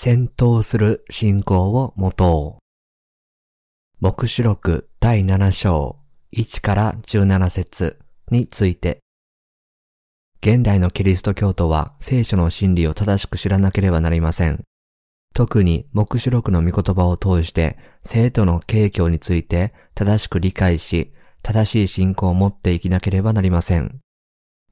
戦闘する信仰を持とう。目視録第7章1から17節について。現代のキリスト教徒は聖書の真理を正しく知らなければなりません。特に目視録の御言葉を通して生徒の景況について正しく理解し、正しい信仰を持っていきなければなりません。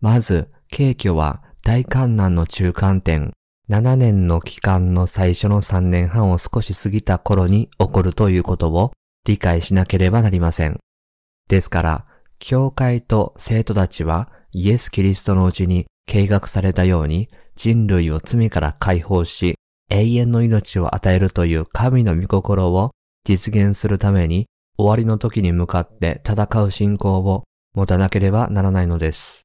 まず、景況は大観難の中間点、7年の期間の最初の3年半を少し過ぎた頃に起こるということを理解しなければなりません。ですから、教会と生徒たちはイエス・キリストのうちに計画されたように人類を罪から解放し、永遠の命を与えるという神の御心を実現するために終わりの時に向かって戦う信仰を持たなければならないのです。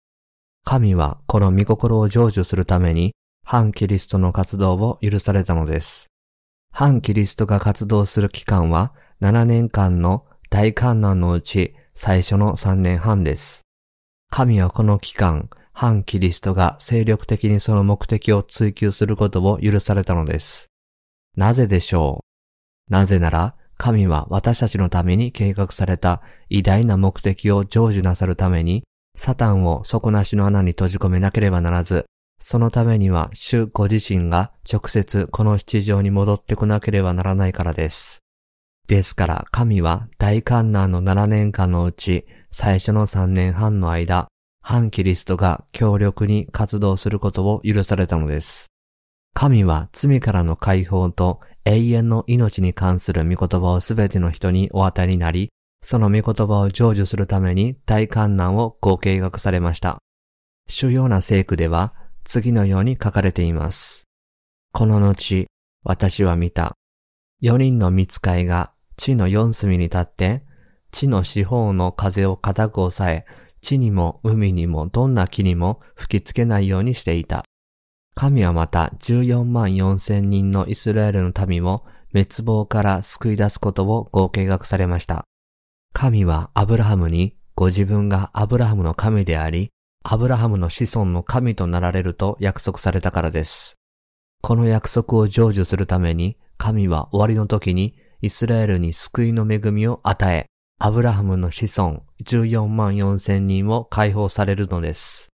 神はこの御心を成就するために反キリストの活動を許されたのです。反キリストが活動する期間は7年間の大観難のうち最初の3年半です。神はこの期間、反キリストが精力的にその目的を追求することを許されたのです。なぜでしょう？なぜなら、神は私たちのために計画された偉大な目的を成就なさるために、サタンを底なしの穴に閉じ込めなければならず、そのためには主ご自身が直接この七条に戻ってこなければならないからです。ですから神は大観難の7年間のうち最初の3年半の間、反キリストが強力に活動することを許されたのです。神は罪からの解放と永遠の命に関する御言葉をすべての人にお与えになり、その御言葉を成就するために大観難をご計画されました。主要な聖句では次のように書かれています。この後、私は見た。四人の見使いが地の四隅に立って、地の四方の風を固く押さえ、地にも海にもどんな木にも吹きつけないようにしていた。神はまた14万4千人のイスラエルの民を滅亡から救い出すことをご計画されました。神はアブラハムにご自分がアブラハムの神であり、アブラハムの子孫の神となられると約束されたからです。この約束を成就するために、神は終わりの時にイスラエルに救いの恵みを与え、アブラハムの子孫14万4千人を解放されるのです。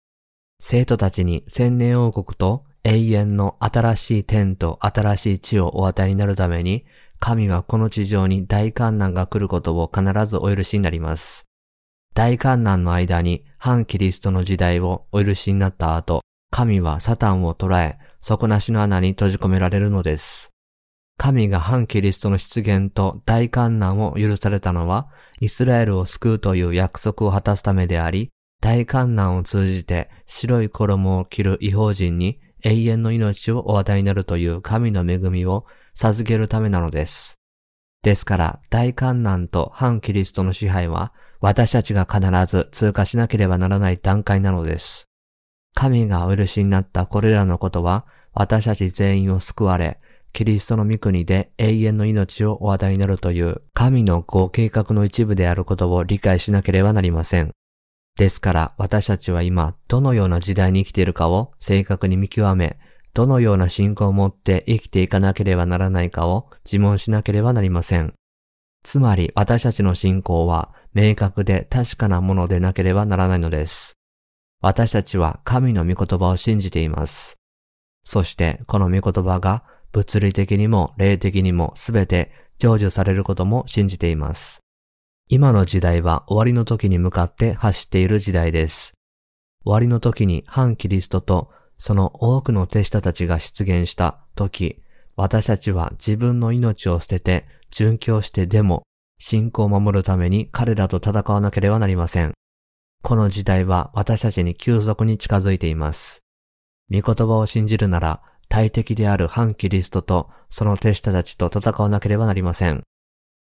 生徒たちに千年王国と永遠の新しい天と新しい地をお与えになるために、神はこの地上に大観難が来ることを必ずお許しになります。大観難の間に反キリストの時代をお許しになった後、神はサタンを捕らえ、底なしの穴に閉じ込められるのです。神が反キリストの出現と大観難を許されたのは、イスラエルを救うという約束を果たすためであり、大観難を通じて白い衣を着る違法人に永遠の命をお与えになるという神の恵みを授けるためなのです。ですから、大観難と反キリストの支配は、私たちが必ず通過しなければならない段階なのです。神がお許しになったこれらのことは、私たち全員を救われ、キリストの御国で永遠の命をお与えになるという神のご計画の一部であることを理解しなければなりません。ですから私たちは今どのような時代に生きているかを正確に見極め、どのような信仰を持って生きていかなければならないかを自問しなければなりません。つまり私たちの信仰は明確で確かなものでなければならないのです。私たちは神の御言葉を信じています。そしてこの御言葉が物理的にも霊的にもすべて成就されることも信じています。今の時代は終わりの時に向かって走っている時代です。終わりの時に反キリストとその多くの手下たちが出現した時、私たちは自分の命を捨てて殉教してでも信仰を守るために彼らと戦わなければなりません。この時代は私たちに急速に近づいています。御言葉を信じるなら大敵である反キリストとその手下たちと戦わなければなりません。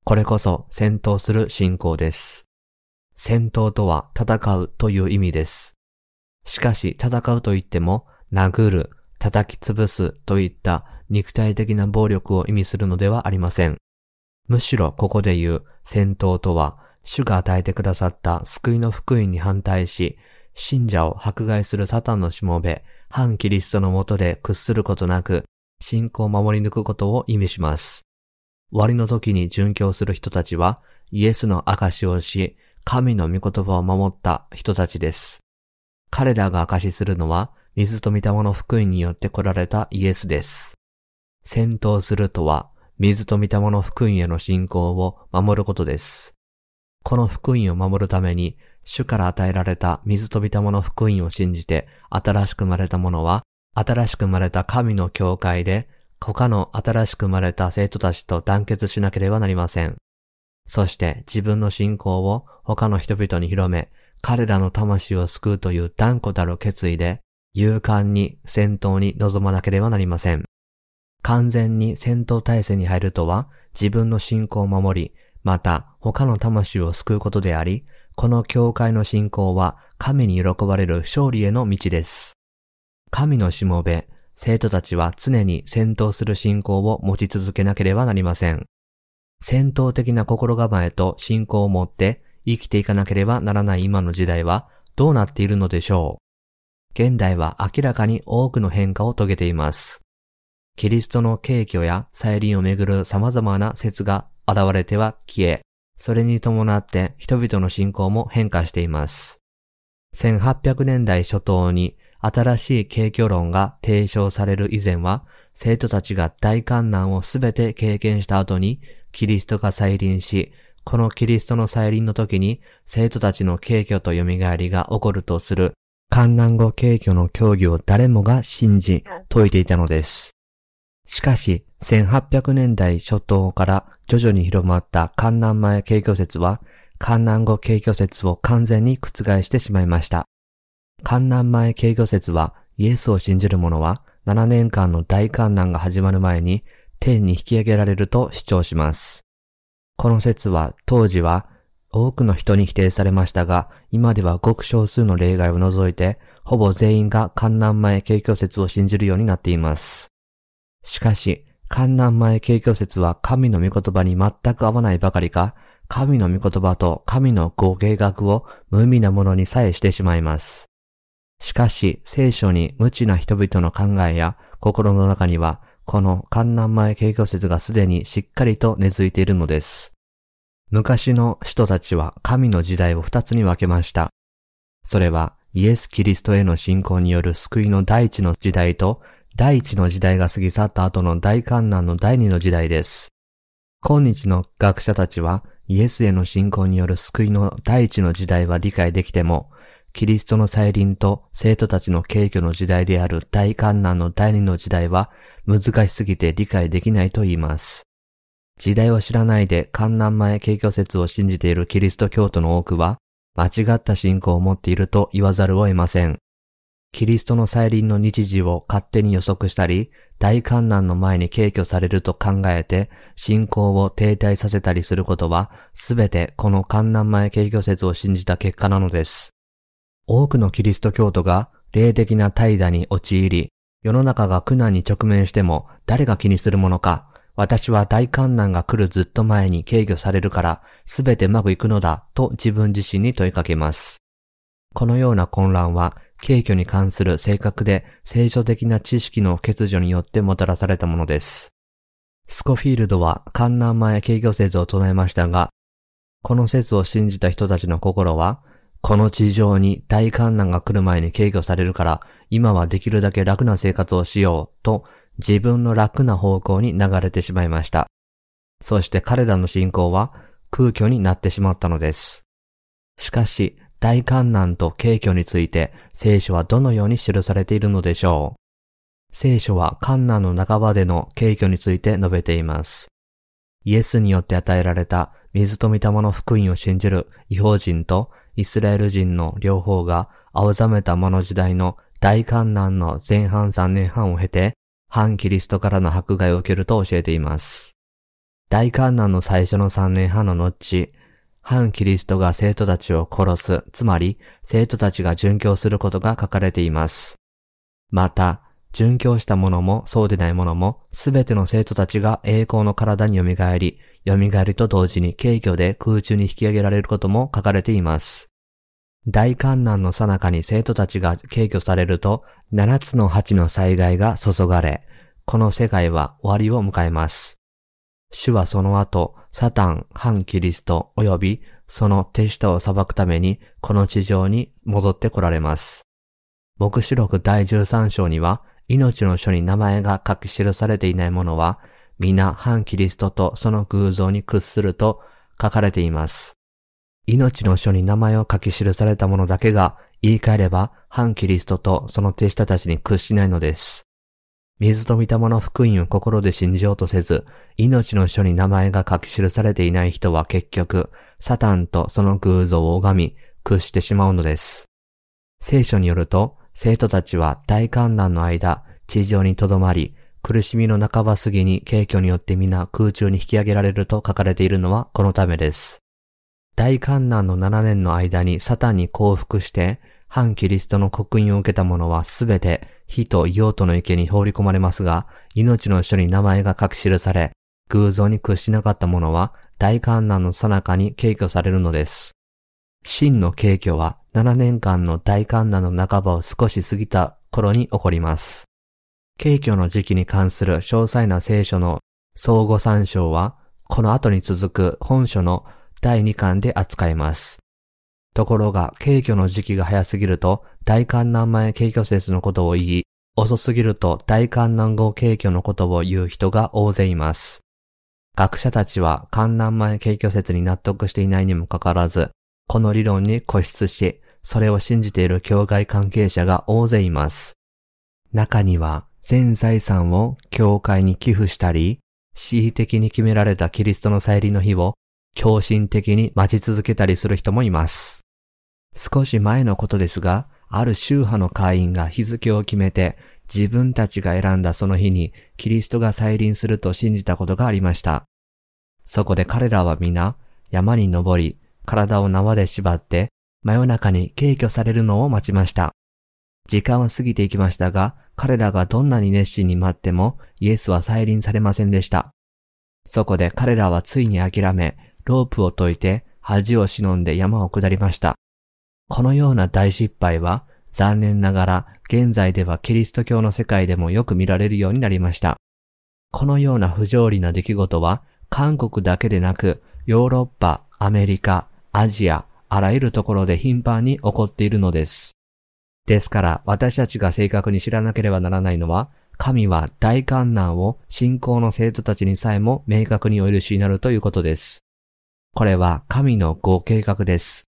これこそ戦闘する信仰です。戦闘とは戦うという意味です。しかし戦うと言っても殴る、叩き潰すといった肉体的な暴力を意味するのではありません。むしろここで言う戦闘とは主が与えてくださった救いの福音に反対し、信者を迫害するサタンのしもべ、反キリストのもとで屈することなく、信仰を守り抜くことを意味します。終わりの時に殉教する人たちは、イエスの証をし、神の御言葉を守った人たちです。彼らが証するのは、水と御霊の福音によって来られたイエスです。戦闘するとは、水と御霊の福音への信仰を守ることです。この福音を守るために、主から与えられた水と御霊の福音を信じて、新しく生まれた者は、新しく生まれた神の教会で、他の新しく生まれた生徒たちと団結しなければなりません。そして自分の信仰を他の人々に広め、彼らの魂を救うという断固たる決意で、勇敢に戦闘に臨まなければなりません。完全に戦闘態勢に入るとは、自分の信仰を守り、また他の魂を救うことであり、この教会の信仰は神に喜ばれる勝利への道です。神のしもべ、生徒たちは常に戦闘する信仰を持ち続けなければなりません。戦闘的な心構えと信仰を持って生きていかなければならない今の時代はどうなっているのでしょう現代は明らかに多くの変化を遂げています。キリストの敬虚や再臨をめぐる様々な説が現れては消え、それに伴って人々の信仰も変化しています。1800年代初頭に新しい景挙論が提唱される以前は、生徒たちが大観難をすべて経験した後に、キリストが再臨し、このキリストの再臨の時に、生徒たちの景挙と蘇りが起こるとする、観難後景挙の教義を誰もが信じ、説いていたのです。しかし、1800年代初頭から徐々に広まった観難前景挙説は、観難後景挙説を完全に覆してしまいました。観難前警護説は、イエスを信じる者は、7年間の大観難が始まる前に、天に引き上げられると主張します。この説は、当時は、多くの人に否定されましたが、今ではごく少数の例外を除いて、ほぼ全員が観難前景挙説を信じるようになっています。しかし、観難前景挙説は神の御言葉に全く合わないばかりか、神の御言葉と神のご計画を無味なものにさえしてしまいます。しかし、聖書に無知な人々の考えや心の中には、この観南前景挙説がすでにしっかりと根付いているのです。昔の人たちは神の時代を二つに分けました。それはイエス・キリストへの信仰による救いの第一の時代と第一の時代が過ぎ去った後の大観難の第二の時代です。今日の学者たちはイエスへの信仰による救いの第一の時代は理解できても、キリストの再臨と生徒たちの敬虚の時代である大観難の第二の時代は難しすぎて理解できないと言います。時代を知らないで観難前敬虚説を信じているキリスト教徒の多くは間違った信仰を持っていると言わざるを得ません。キリストの再臨の日時を勝手に予測したり、大観難の前に敬虚されると考えて、信仰を停滞させたりすることは、すべてこの観難前敬虚説を信じた結果なのです。多くのキリスト教徒が霊的な怠惰に陥り、世の中が苦難に直面しても誰が気にするものか、私は大観難が来るずっと前に軽挙されるからすべてうまくいくのだと自分自身に問いかけます。このような混乱は軽挙に関する正確で聖書的な知識の欠如によってもたらされたものです。スコフィールドは観難前軽挙説を唱えましたが、この説を信じた人たちの心はこの地上に大観難が来る前に軽挙されるから、今はできるだけ楽な生活をしようと自分の楽な方向に流れてしまいました。そして彼らの信仰は空虚になってしまったのです。しかし、大観難と軽挙について聖書はどのように記されているのでしょう聖書は観難の半ばでの軽挙について述べています。イエスによって与えられた水と御霊の福音を信じる違法人とイスラエル人の両方が青ざめた魔の時代の大観難の前半3年半を経て、反キリストからの迫害を受けると教えています。大観難の最初の3年半の後、反キリストが生徒たちを殺す、つまり生徒たちが殉教することが書かれています。また、殉教した者もそうでない者も、すべての生徒たちが栄光の体に蘇り、蘇りと同時に軽挙で空中に引き上げられることも書かれています。大観難の最中に生徒たちが軽挙されると、七つの八の災害が注がれ、この世界は終わりを迎えます。主はその後、サタン、反キリスト及びその手下を裁くためにこの地上に戻って来られます。目視録第13章には、命の書に名前が書き記されていないものは、皆反キリストとその偶像に屈すると書かれています。命の書に名前を書き記されたものだけが言い換えれば反キリストとその手下たちに屈しないのです。水と御霊の福音を心で信じようとせず、命の書に名前が書き記されていない人は結局、サタンとその偶像を拝み、屈してしまうのです。聖書によると、生徒たちは大観難の間、地上に留まり、苦しみの半ば過ぎに軽挙によって皆空中に引き上げられると書かれているのはこのためです。大観難の7年の間にサタンに降伏して、反キリストの刻印を受けた者はすべて火と用途の池に放り込まれますが、命の書に名前が書き記され、偶像に屈しなかった者は大観難の最中に軽挙されるのです。真の軽挙は7年間の大観難の半ばを少し過ぎた頃に起こります。軽挙の時期に関する詳細な聖書の相互参照は、この後に続く本書の第2巻で扱います。ところが、軽挙の時期が早すぎると、大観難前軽挙説のことを言い、遅すぎると大観難後軽挙のことを言う人が大勢います。学者たちは観難前軽挙説に納得していないにもかかわらず、この理論に固執し、それを信じている教会関係者が大勢います。中には、全財産を教会に寄付したり、恣意的に決められたキリストの再臨の日を狂信的に待ち続けたりする人もいます。少し前のことですが、ある宗派の会員が日付を決めて、自分たちが選んだその日にキリストが再臨すると信じたことがありました。そこで彼らは皆山に登り、体を縄で縛って、真夜中に軽挙されるのを待ちました。時間は過ぎていきましたが、彼らがどんなに熱心に待っても、イエスは再臨されませんでした。そこで彼らはついに諦め、ロープを解いて恥を忍んで山を下りました。このような大失敗は残念ながら現在ではキリスト教の世界でもよく見られるようになりました。このような不条理な出来事は韓国だけでなくヨーロッパ、アメリカ、アジア、あらゆるところで頻繁に起こっているのです。ですから私たちが正確に知らなければならないのは神は大観難を信仰の生徒たちにさえも明確にお許しになるということです。これは神のご計画です。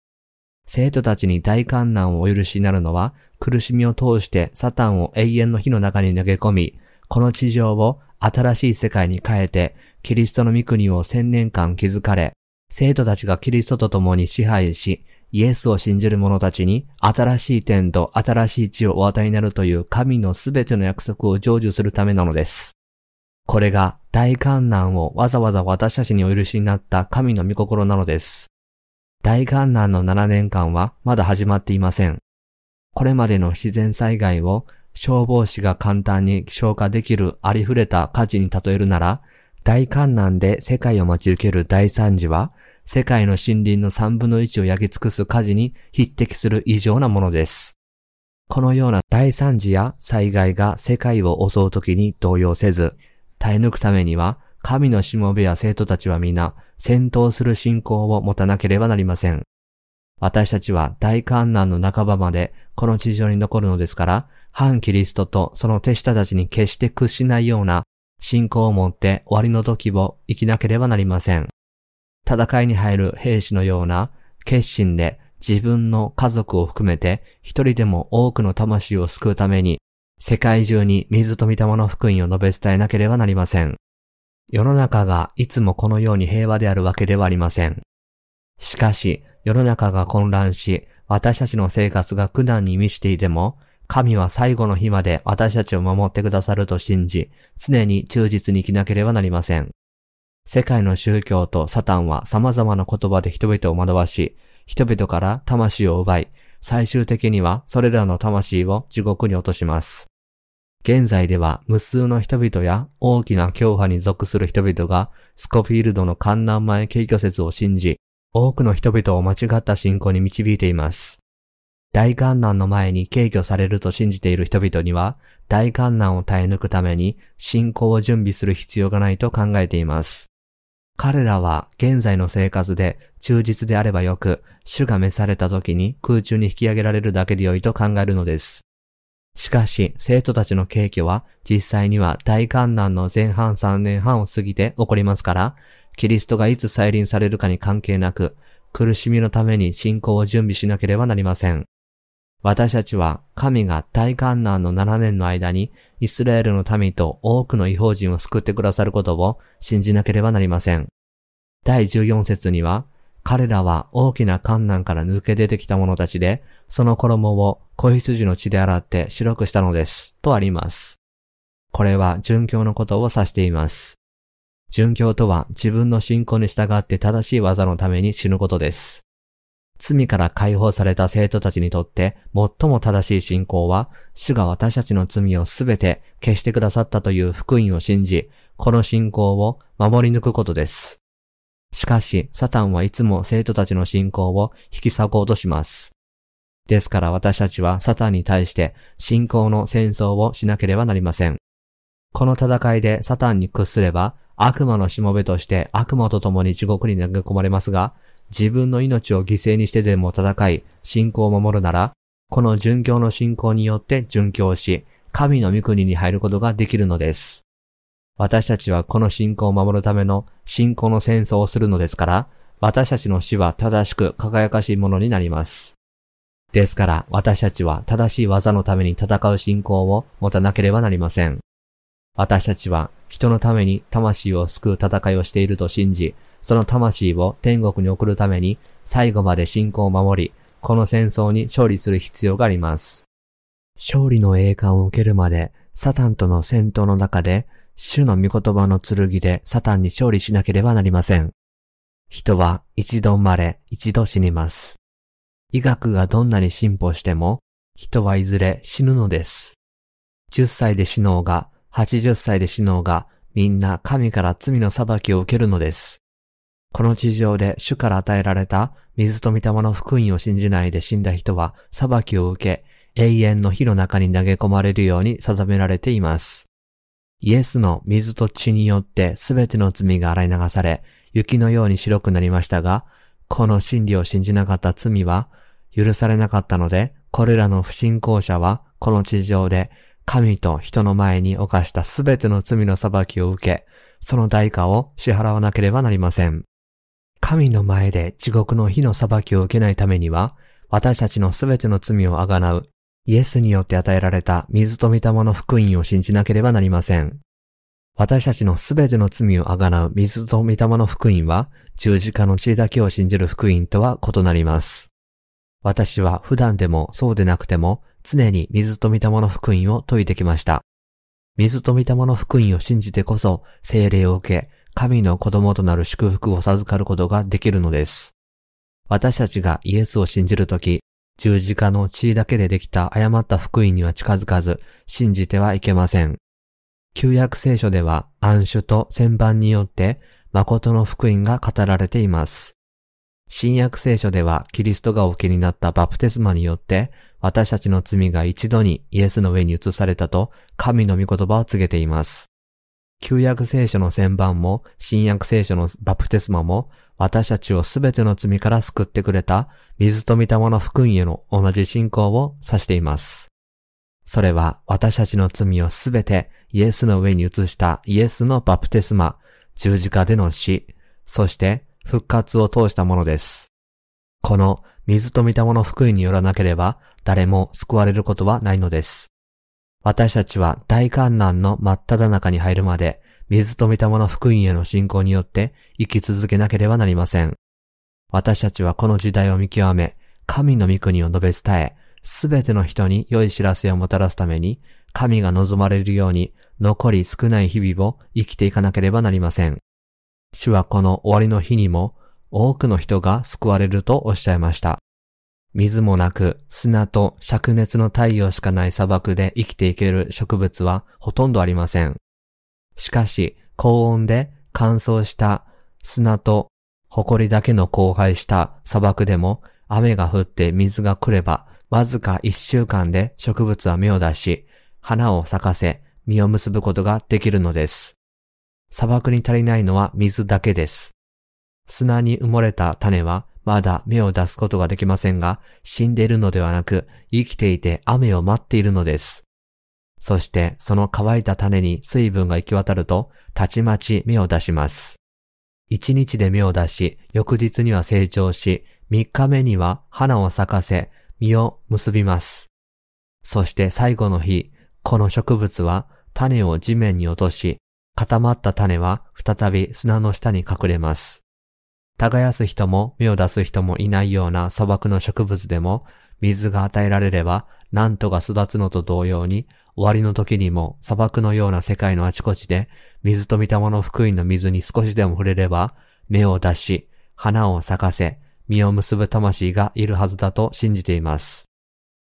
生徒たちに大観難をお許しになるのは、苦しみを通してサタンを永遠の火の中に投げ込み、この地上を新しい世界に変えて、キリストの御国を千年間築かれ、生徒たちがキリストと共に支配し、イエスを信じる者たちに新しい天と新しい地をお与えになるという神のすべての約束を成就するためなのです。これが大観難をわざわざ私たちにお許しになった神の御心なのです。大観難の7年間はまだ始まっていません。これまでの自然災害を消防士が簡単に消化できるありふれた火事に例えるなら、大観難で世界を待ち受ける大惨事は、世界の森林の3分の1を焼き尽くす火事に匹敵する異常なものです。このような大惨事や災害が世界を襲う時に動揺せず、耐え抜くためには、神のしもべや生徒たちは皆、戦闘する信仰を持たなければなりません。私たちは大観難の半ばまでこの地上に残るのですから、反キリストとその手下たちに決して屈しないような信仰を持って終わりの時を生きなければなりません。戦いに入る兵士のような決心で自分の家族を含めて一人でも多くの魂を救うために世界中に水と御霊の福音を述べ伝えなければなりません。世の中がいつもこのように平和であるわけではありません。しかし、世の中が混乱し、私たちの生活が苦難に満ちていても、神は最後の日まで私たちを守ってくださると信じ、常に忠実に生きなければなりません。世界の宗教とサタンは様々な言葉で人々を惑わし、人々から魂を奪い、最終的にはそれらの魂を地獄に落とします。現在では無数の人々や大きな教派に属する人々がスコフィールドの観南前景挙説を信じ、多くの人々を間違った信仰に導いています。大観難の前に軽挙されると信じている人々には、大観難を耐え抜くために信仰を準備する必要がないと考えています。彼らは現在の生活で忠実であればよく、主が召された時に空中に引き上げられるだけでよいと考えるのです。しかし、生徒たちの景挙は実際には大観難の前半3年半を過ぎて起こりますから、キリストがいつ再臨されるかに関係なく、苦しみのために信仰を準備しなければなりません。私たちは神が大観難の7年の間にイスラエルの民と多くの違法人を救ってくださることを信じなければなりません。第14節には、彼らは大きな観難から抜け出てきた者たちで、その衣を子羊の血で洗って白くしたのです。とあります。これは殉教のことを指しています。殉教とは自分の信仰に従って正しい技のために死ぬことです。罪から解放された生徒たちにとって最も正しい信仰は、主が私たちの罪をすべて消してくださったという福音を信じ、この信仰を守り抜くことです。しかし、サタンはいつも生徒たちの信仰を引き裂こうとします。ですから私たちはサタンに対して信仰の戦争をしなければなりません。この戦いでサタンに屈すれば悪魔のしもべとして悪魔と共に地獄に投げ込まれますが、自分の命を犠牲にしてでも戦い、信仰を守るなら、この殉教の信仰によって殉教し、神の御国に入ることができるのです。私たちはこの信仰を守るための信仰の戦争をするのですから、私たちの死は正しく輝かしいものになります。ですから私たちは正しい技のために戦う信仰を持たなければなりません。私たちは人のために魂を救う戦いをしていると信じ、その魂を天国に送るために最後まで信仰を守り、この戦争に勝利する必要があります。勝利の栄冠を受けるまで、サタンとの戦闘の中で、主の御言葉の剣でサタンに勝利しなければなりません。人は一度生まれ、一度死にます。医学がどんなに進歩しても、人はいずれ死ぬのです。10歳で死のうが、80歳で死のうが、みんな神から罪の裁きを受けるのです。この地上で主から与えられた水と御霊の福音を信じないで死んだ人は裁きを受け、永遠の火の中に投げ込まれるように定められています。イエスの水と血によってすべての罪が洗い流され、雪のように白くなりましたが、この真理を信じなかった罪は許されなかったので、これらの不信仰者はこの地上で神と人の前に犯したすべての罪の裁きを受け、その代価を支払わなければなりません。神の前で地獄の火の裁きを受けないためには、私たちのすべての罪をあがなう、イエスによって与えられた水と御霊の福音を信じなければなりません。私たちのすべての罪をあがなう水と御霊の福音は、十字架の血だけを信じる福音とは異なります。私は普段でもそうでなくても、常に水と御霊の福音を説いてきました。水と御霊の福音を信じてこそ、精霊を受け、神の子供となる祝福を授かることができるのです。私たちがイエスを信じるとき、十字架の血だけでできた誤った福音には近づかず、信じてはいけません。旧約聖書では暗守と旋盤によって誠の福音が語られています。新約聖書ではキリストがお受けになったバプテスマによって私たちの罪が一度にイエスの上に移されたと神の御言葉を告げています。旧約聖書の旋盤も、新約聖書のバプテスマも、私たちをすべての罪から救ってくれた、水と御霊の福音への同じ信仰を指しています。それは私たちの罪をすべてイエスの上に移したイエスのバプテスマ、十字架での死、そして復活を通したものです。この水と御霊の福音によらなければ誰も救われることはないのです。私たちは大観難の真っ只中に入るまで、水と御霊の福音への信仰によって生き続けなければなりません。私たちはこの時代を見極め、神の御国を述べ伝え、すべての人に良い知らせをもたらすために、神が望まれるように残り少ない日々を生きていかなければなりません。主はこの終わりの日にも多くの人が救われるとおっしゃいました。水もなく砂と灼熱の太陽しかない砂漠で生きていける植物はほとんどありません。しかし、高温で乾燥した砂と埃だけの荒廃した砂漠でも雨が降って水が来ればわずか一週間で植物は芽を出し、花を咲かせ、実を結ぶことができるのです。砂漠に足りないのは水だけです。砂に埋もれた種はまだ芽を出すことができませんが、死んでいるのではなく、生きていて雨を待っているのです。そしてその乾いた種に水分が行き渡ると、たちまち芽を出します。一日で芽を出し、翌日には成長し、三日目には花を咲かせ、実を結びます。そして最後の日、この植物は種を地面に落とし、固まった種は再び砂の下に隠れます。耕す人も芽を出す人もいないような砂漠の植物でも、水が与えられれば、何とか育つのと同様に、終わりの時にも砂漠のような世界のあちこちで、水と御霊の福音の水に少しでも触れれば、芽を出し、花を咲かせ、実を結ぶ魂がいるはずだと信じています。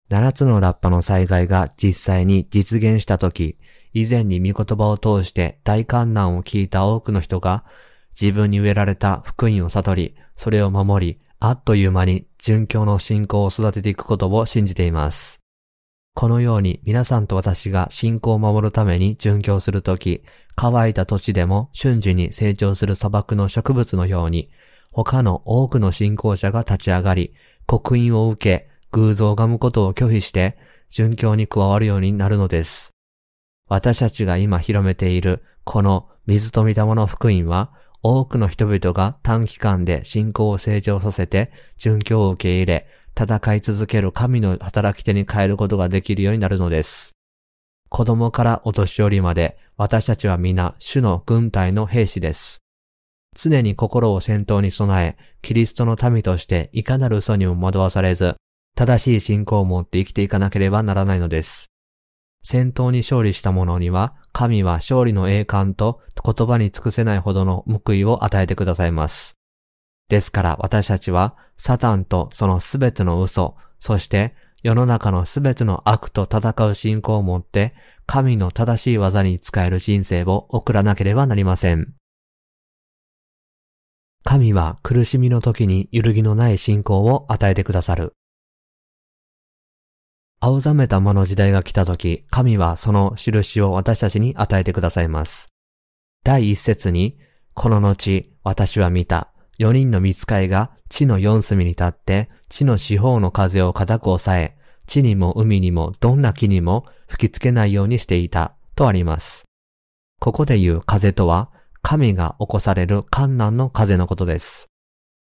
七つのラッパの災害が実際に実現した時、以前に御言葉を通して大観難を聞いた多くの人が、自分に植えられた福音を悟り、それを守り、あっという間に殉教の信仰を育てていくことを信じています。このように皆さんと私が信仰を守るために殉教するとき、乾いた土地でも瞬時に成長する砂漠の植物のように、他の多くの信仰者が立ち上がり、刻印を受け、偶像を拝むことを拒否して、殉教に加わるようになるのです。私たちが今広めている、この水と御霊の福音は、多くの人々が短期間で信仰を成長させて、殉教を受け入れ、戦い続ける神の働き手に変えることができるようになるのです。子供からお年寄りまで、私たちは皆、主の軍隊の兵士です。常に心を戦闘に備え、キリストの民としていかなる嘘にも惑わされず、正しい信仰を持って生きていかなければならないのです。戦闘に勝利した者には、神は勝利の栄冠と言葉に尽くせないほどの報いを与えてくださいます。ですから私たちは、サタンとそのすべての嘘、そして世の中のすべての悪と戦う信仰を持って、神の正しい技に使える人生を送らなければなりません。神は苦しみの時に揺るぎのない信仰を与えてくださる。青ざめた魔の時代が来た時、神はその印を私たちに与えてくださいます。第一節に、この後、私は見た。四人の見つかいが地の四隅に立って、地の四方の風を固く抑え、地にも海にもどんな木にも吹きつけないようにしていた、とあります。ここで言う風とは、神が起こされる観難の風のことです。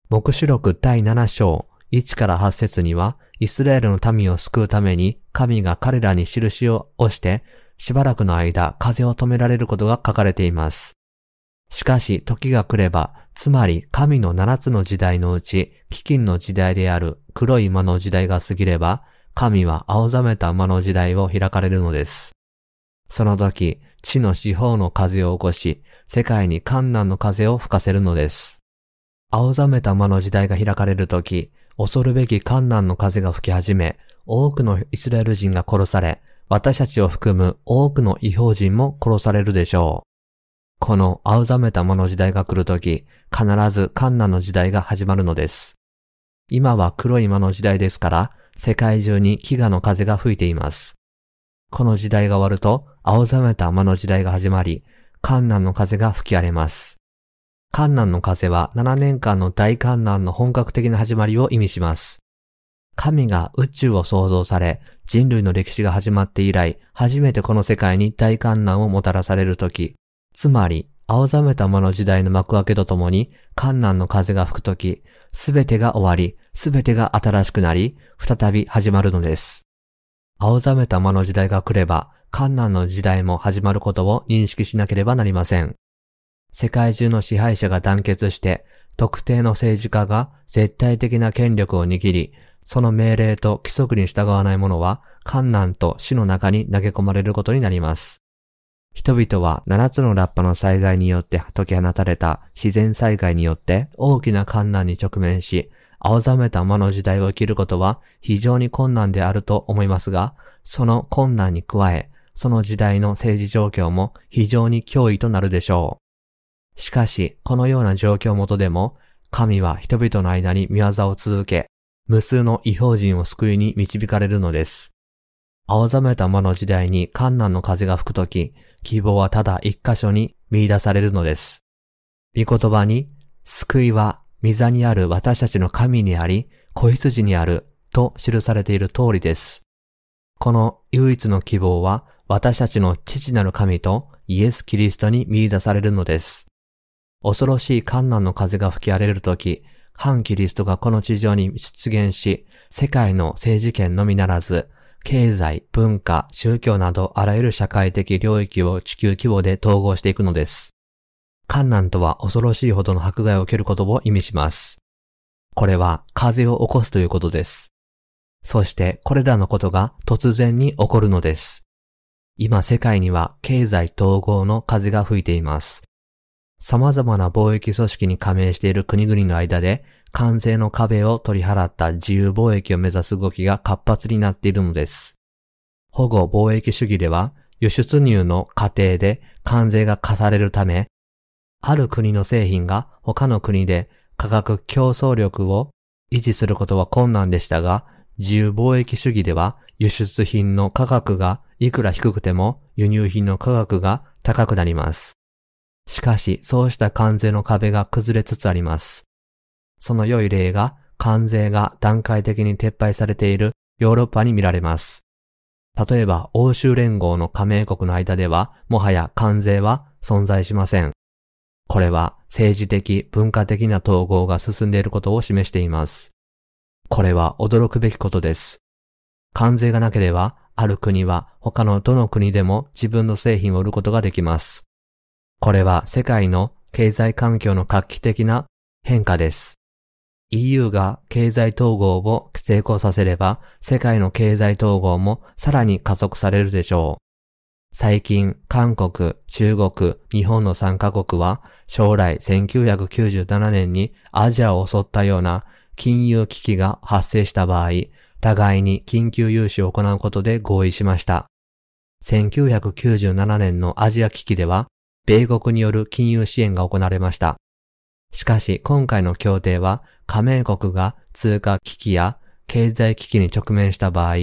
目視録第7章1から8節には、イスラエルの民を救うために神が彼らに印を押して、しばらくの間風を止められることが書かれています。しかし時が来れば、つまり神の七つの時代のうち、飢饉の時代である黒い魔の時代が過ぎれば、神は青ざめた魔の時代を開かれるのです。その時、地の四方の風を起こし、世界に観難の風を吹かせるのです。青ざめた魔の時代が開かれるとき、恐るべき観難の風が吹き始め、多くのイスラエル人が殺され、私たちを含む多くの違法人も殺されるでしょう。この青ざめた魔の時代が来るとき、必ず観難の時代が始まるのです。今は黒い魔の時代ですから、世界中に飢餓の風が吹いています。この時代が終わると、青ざめた魔の時代が始まり、観難の風が吹き荒れます。観難の風は7年間の大観難の本格的な始まりを意味します。神が宇宙を創造され、人類の歴史が始まって以来、初めてこの世界に大観難をもたらされるとき、つまり、青ざめた魔の時代の幕開けとともに、観難の風が吹くとき、すべてが終わり、すべてが新しくなり、再び始まるのです。青ざめた魔の時代が来れば、観難の時代も始まることを認識しなければなりません。世界中の支配者が団結して、特定の政治家が絶対的な権力を握り、その命令と規則に従わない者は、観難と死の中に投げ込まれることになります。人々は七つのラッパの災害によって解き放たれた自然災害によって大きな観難に直面し、青ざめた魔の時代を生きることは非常に困難であると思いますが、その困難に加え、その時代の政治状況も非常に脅威となるでしょう。しかし、このような状況元でも、神は人々の間に見業を続け、無数の違法人を救いに導かれるのです。青ざめた魔の時代に観難の風が吹くとき、希望はただ一箇所に見出されるのです。御言葉に、救いは御座にある私たちの神にあり、子羊にあると記されている通りです。この唯一の希望は私たちの父なる神とイエス・キリストに見出されるのです。恐ろしい観難の風が吹き荒れるとき、反キリストがこの地上に出現し、世界の政治権のみならず、経済、文化、宗教などあらゆる社会的領域を地球規模で統合していくのです。観難とは恐ろしいほどの迫害を受けることを意味します。これは風を起こすということです。そしてこれらのことが突然に起こるのです。今世界には経済統合の風が吹いています。様々な貿易組織に加盟している国々の間で関税の壁を取り払った自由貿易を目指す動きが活発になっているのです。保護貿易主義では輸出入の過程で関税が課されるためある国の製品が他の国で価格競争力を維持することは困難でしたが、自由貿易主義では輸出品の価格がいくら低くても輸入品の価格が高くなります。しかし、そうした関税の壁が崩れつつあります。その良い例が関税が段階的に撤廃されているヨーロッパに見られます。例えば、欧州連合の加盟国の間では、もはや関税は存在しません。これは政治的、文化的な統合が進んでいることを示しています。これは驚くべきことです。関税がなければ、ある国は他のどの国でも自分の製品を売ることができます。これは世界の経済環境の画期的な変化です。EU が経済統合を成功させれば、世界の経済統合もさらに加速されるでしょう。最近、韓国、中国、日本の3カ国は、将来1997年にアジアを襲ったような金融危機が発生した場合、互いに緊急融資を行うことで合意しました。1997年のアジア危機では、米国による金融支援が行われました。しかし、今回の協定は、加盟国が通貨危機や経済危機に直面した場合、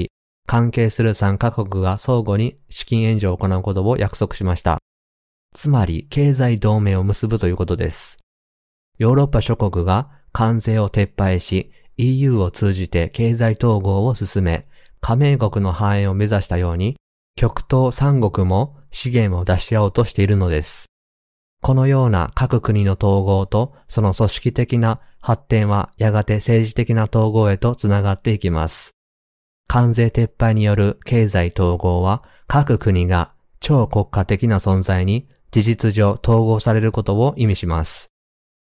関係する3カ国が相互に資金援助を行うことを約束しました。つまり、経済同盟を結ぶということです。ヨーロッパ諸国が関税を撤廃し、EU を通じて経済統合を進め、加盟国の繁栄を目指したように、極東三国も資源を出し合おうとしているのです。このような各国の統合とその組織的な発展はやがて政治的な統合へとつながっていきます。関税撤廃による経済統合は各国が超国家的な存在に事実上統合されることを意味します。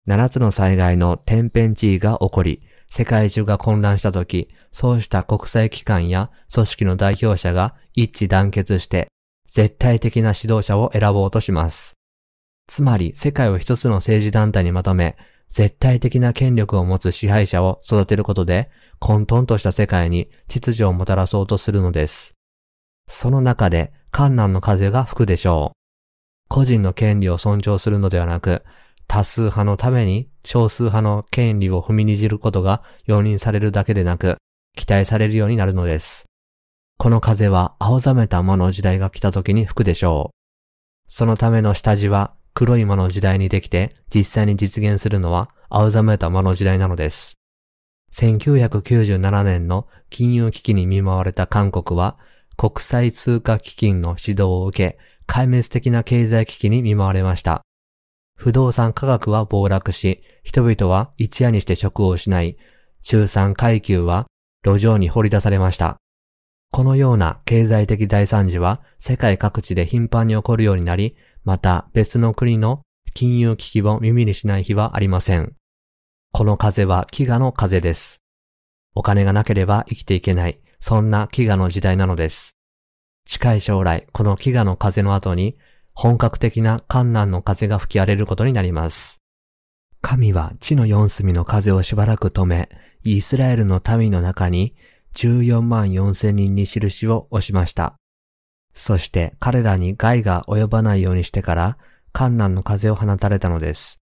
7つの災害の天変地異が起こり、世界中が混乱したとき、そうした国際機関や組織の代表者が一致団結して、絶対的な指導者を選ぼうとします。つまり、世界を一つの政治団体にまとめ、絶対的な権力を持つ支配者を育てることで、混沌とした世界に秩序をもたらそうとするのです。その中で、観難の風が吹くでしょう。個人の権利を尊重するのではなく、多数派のために少数派の権利を踏みにじることが容認されるだけでなく、期待されるようになるのです。この風は青ざめた魔の時代が来た時に吹くでしょう。そのための下地は黒い魔の時代にできて実際に実現するのは青ざめた魔の時代なのです。1997年の金融危機に見舞われた韓国は国際通貨基金の指導を受け壊滅的な経済危機に見舞われました。不動産価格は暴落し、人々は一夜にして職を失い、中産階級は路上に掘り出されました。このような経済的大惨事は世界各地で頻繁に起こるようになり、また別の国の金融危機を耳にしない日はありません。この風は飢餓の風です。お金がなければ生きていけない、そんな飢餓の時代なのです。近い将来、この飢餓の風の後に、本格的な観難の風が吹き荒れることになります。神は地の四隅の風をしばらく止め、イスラエルの民の中に14万4千人に印を押しました。そして彼らに害が及ばないようにしてから、観難の風を放たれたのです。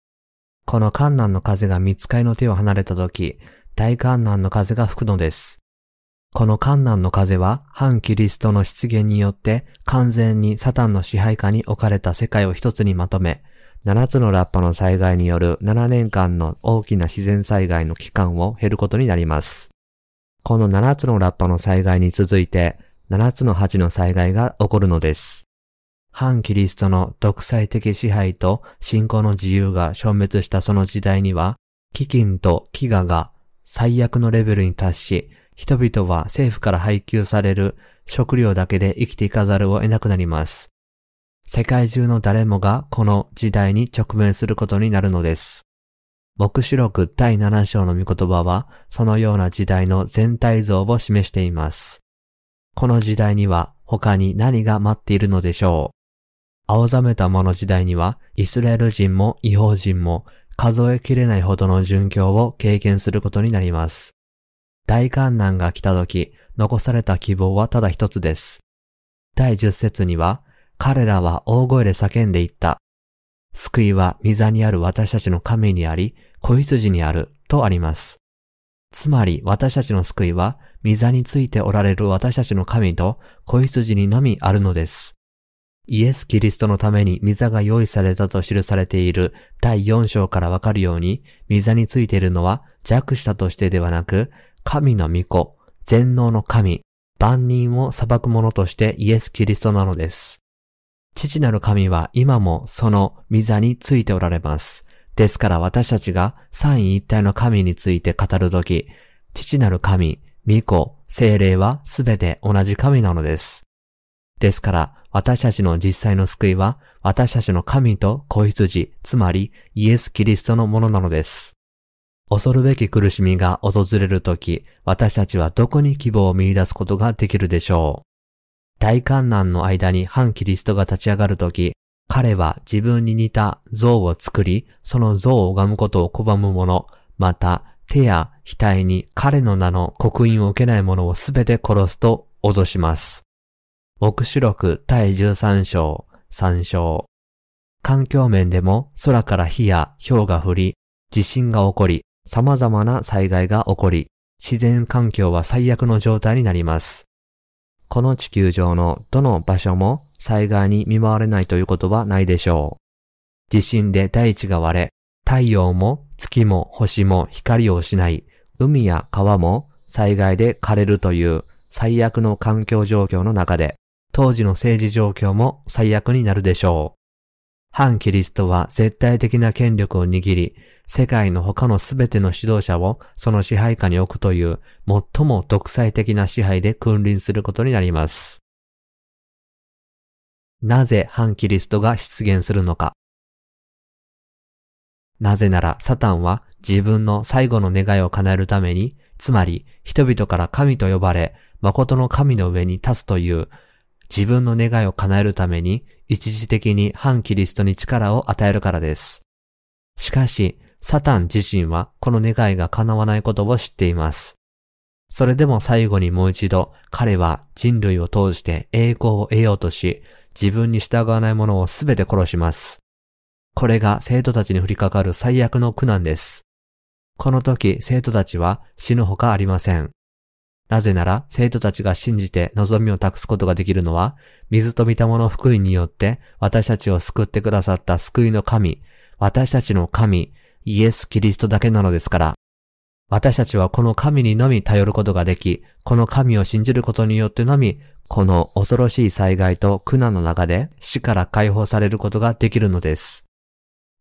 この観難の風が見つかりの手を離れた時、大観難の風が吹くのです。この観難の風は反キリストの出現によって完全にサタンの支配下に置かれた世界を一つにまとめ、7つのラッパの災害による7年間の大きな自然災害の期間を減ることになります。この7つのラッパの災害に続いて、7つの8の災害が起こるのです。反キリストの独裁的支配と信仰の自由が消滅したその時代には、飢饉と飢餓が最悪のレベルに達し、人々は政府から配給される食料だけで生きていかざるを得なくなります。世界中の誰もがこの時代に直面することになるのです。目視録第7章の御言葉は、そのような時代の全体像を示しています。この時代には他に何が待っているのでしょう。青ざめた者時代には、イスラエル人も違法人も数えきれないほどの殉教を経験することになります。大観難が来た時、残された希望はただ一つです。第十節には、彼らは大声で叫んでいった。救いは御座にある私たちの神にあり、子羊にあるとあります。つまり私たちの救いは、御座についておられる私たちの神と子羊にのみあるのです。イエス・キリストのために御座が用意されたと記されている第4章からわかるように、御座についているのは弱者としてではなく、神の御子、全能の神、万人を裁く者としてイエス・キリストなのです。父なる神は今もその御座についておられます。ですから私たちが三位一体の神について語るとき、父なる神、御子、精霊はすべて同じ神なのです。ですから私たちの実際の救いは私たちの神と子羊、つまりイエス・キリストのものなのです。恐るべき苦しみが訪れるとき、私たちはどこに希望を見出すことができるでしょう。大観難の間に反キリストが立ち上がるとき、彼は自分に似た像を作り、その像を拝むことを拒む者、また手や額に彼の名の刻印を受けない者をすべて殺すと脅します。目視録第13章、3章。環境面でも空から火や氷が降り、地震が起こり、様々な災害が起こり、自然環境は最悪の状態になります。この地球上のどの場所も災害に見舞われないということはないでしょう。地震で大地が割れ、太陽も月も星も光を失い、海や川も災害で枯れるという最悪の環境状況の中で、当時の政治状況も最悪になるでしょう。反キリストは絶対的な権力を握り、世界の他のすべての指導者をその支配下に置くという最も独裁的な支配で君臨することになります。なぜ反キリストが出現するのか。なぜならサタンは自分の最後の願いを叶えるために、つまり人々から神と呼ばれ、誠の神の上に立つという自分の願いを叶えるために一時的に反キリストに力を与えるからです。しかし、サタン自身はこの願いが叶わないことを知っています。それでも最後にもう一度彼は人類を通して栄光を得ようとし、自分に従わない者をすべて殺します。これが生徒たちに降りかかる最悪の苦難です。この時生徒たちは死ぬほかありません。なぜなら生徒たちが信じて望みを託すことができるのは、水と御霊の福音によって私たちを救ってくださった救いの神、私たちの神、イエス・キリストだけなのですから、私たちはこの神にのみ頼ることができ、この神を信じることによってのみ、この恐ろしい災害と苦難の中で死から解放されることができるのです。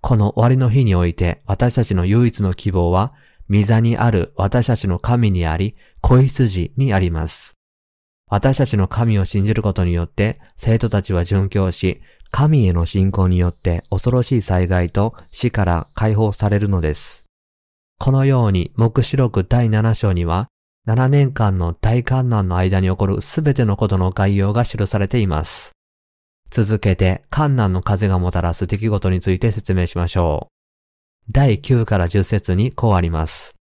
この終わりの日において私たちの唯一の希望は、御座にある私たちの神にあり、子羊にあります。私たちの神を信じることによって生徒たちは殉教し、神への信仰によって恐ろしい災害と死から解放されるのです。このように、目視録第7章には、7年間の大観難の間に起こるすべてのことの概要が記されています。続けて、観難の風がもたらす出来事について説明しましょう。第9から10節にこうあります。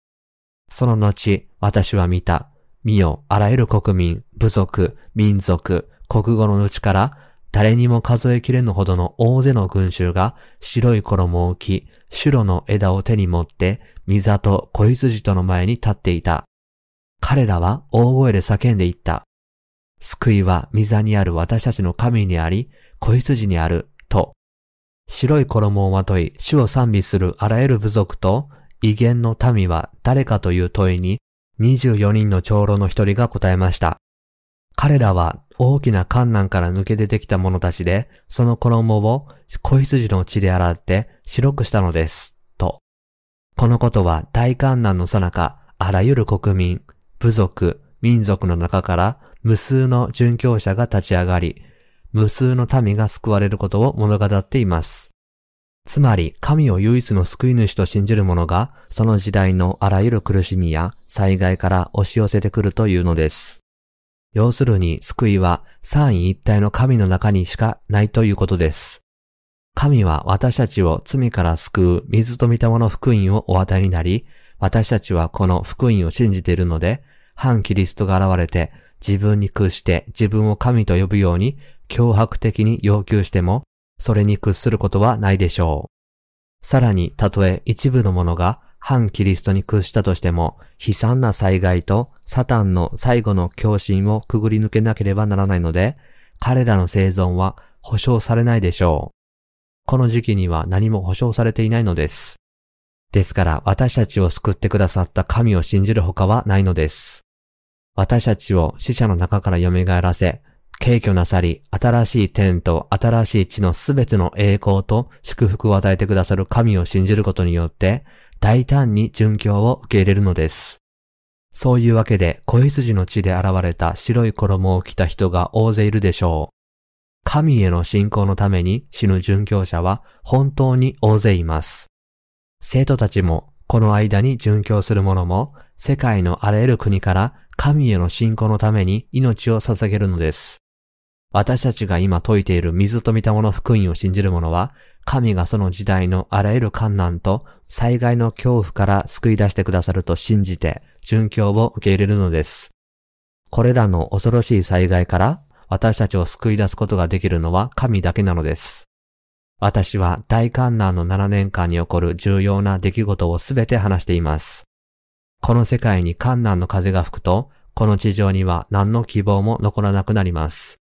その後、私は見た。見よ、あらゆる国民、部族、民族、国語のうちから誰にも数えきれぬほどの大勢の群衆が白い衣を着、白の枝を手に持って、ミザと子羊との前に立っていた。彼らは大声で叫んでいった。救いはミザにある私たちの神にあり、子羊にある、と。白い衣をまとい、主を賛美するあらゆる部族と、威厳の民は誰かという問いに、24人の長老の一人が答えました。彼らは大きな観難から抜け出てきた者たちで、その衣を子羊の血で洗って白くしたのです。と。このことは大観難のさなか、あらゆる国民、部族、民族の中から無数の殉教者が立ち上がり、無数の民が救われることを物語っています。つまり、神を唯一の救い主と信じる者が、その時代のあらゆる苦しみや災害から押し寄せてくるというのです。要するに救いは三位一体の神の中にしかないということです。神は私たちを罪から救う水と御霊の福音をお与えになり、私たちはこの福音を信じているので、反キリストが現れて自分に屈して自分を神と呼ぶように脅迫的に要求しても、それに屈することはないでしょう。さらに、たとえ一部の者が反キリストに屈したとしても、悲惨な災害とサタンの最後の狂信をくぐり抜けなければならないので、彼らの生存は保証されないでしょう。この時期には何も保証されていないのです。ですから私たちを救ってくださった神を信じる他はないのです。私たちを死者の中から蘇らせ、敬虚なさり、新しい天と新しい地のすべての栄光と祝福を与えてくださる神を信じることによって、大胆に殉教を受け入れるのです。そういうわけで、子羊の血で現れた白い衣を着た人が大勢いるでしょう。神への信仰のために死ぬ殉教者は本当に大勢います。生徒たちも、この間に殉教する者も、世界のあらゆる国から神への信仰のために命を捧げるのです。私たちが今説いている水と御霊の福音を信じる者は、神がその時代のあらゆる観難と災害の恐怖から救い出してくださると信じて、殉教を受け入れるのです。これらの恐ろしい災害から私たちを救い出すことができるのは神だけなのです。私は大観難の7年間に起こる重要な出来事をすべて話しています。この世界に観難の風が吹くと、この地上には何の希望も残らなくなります。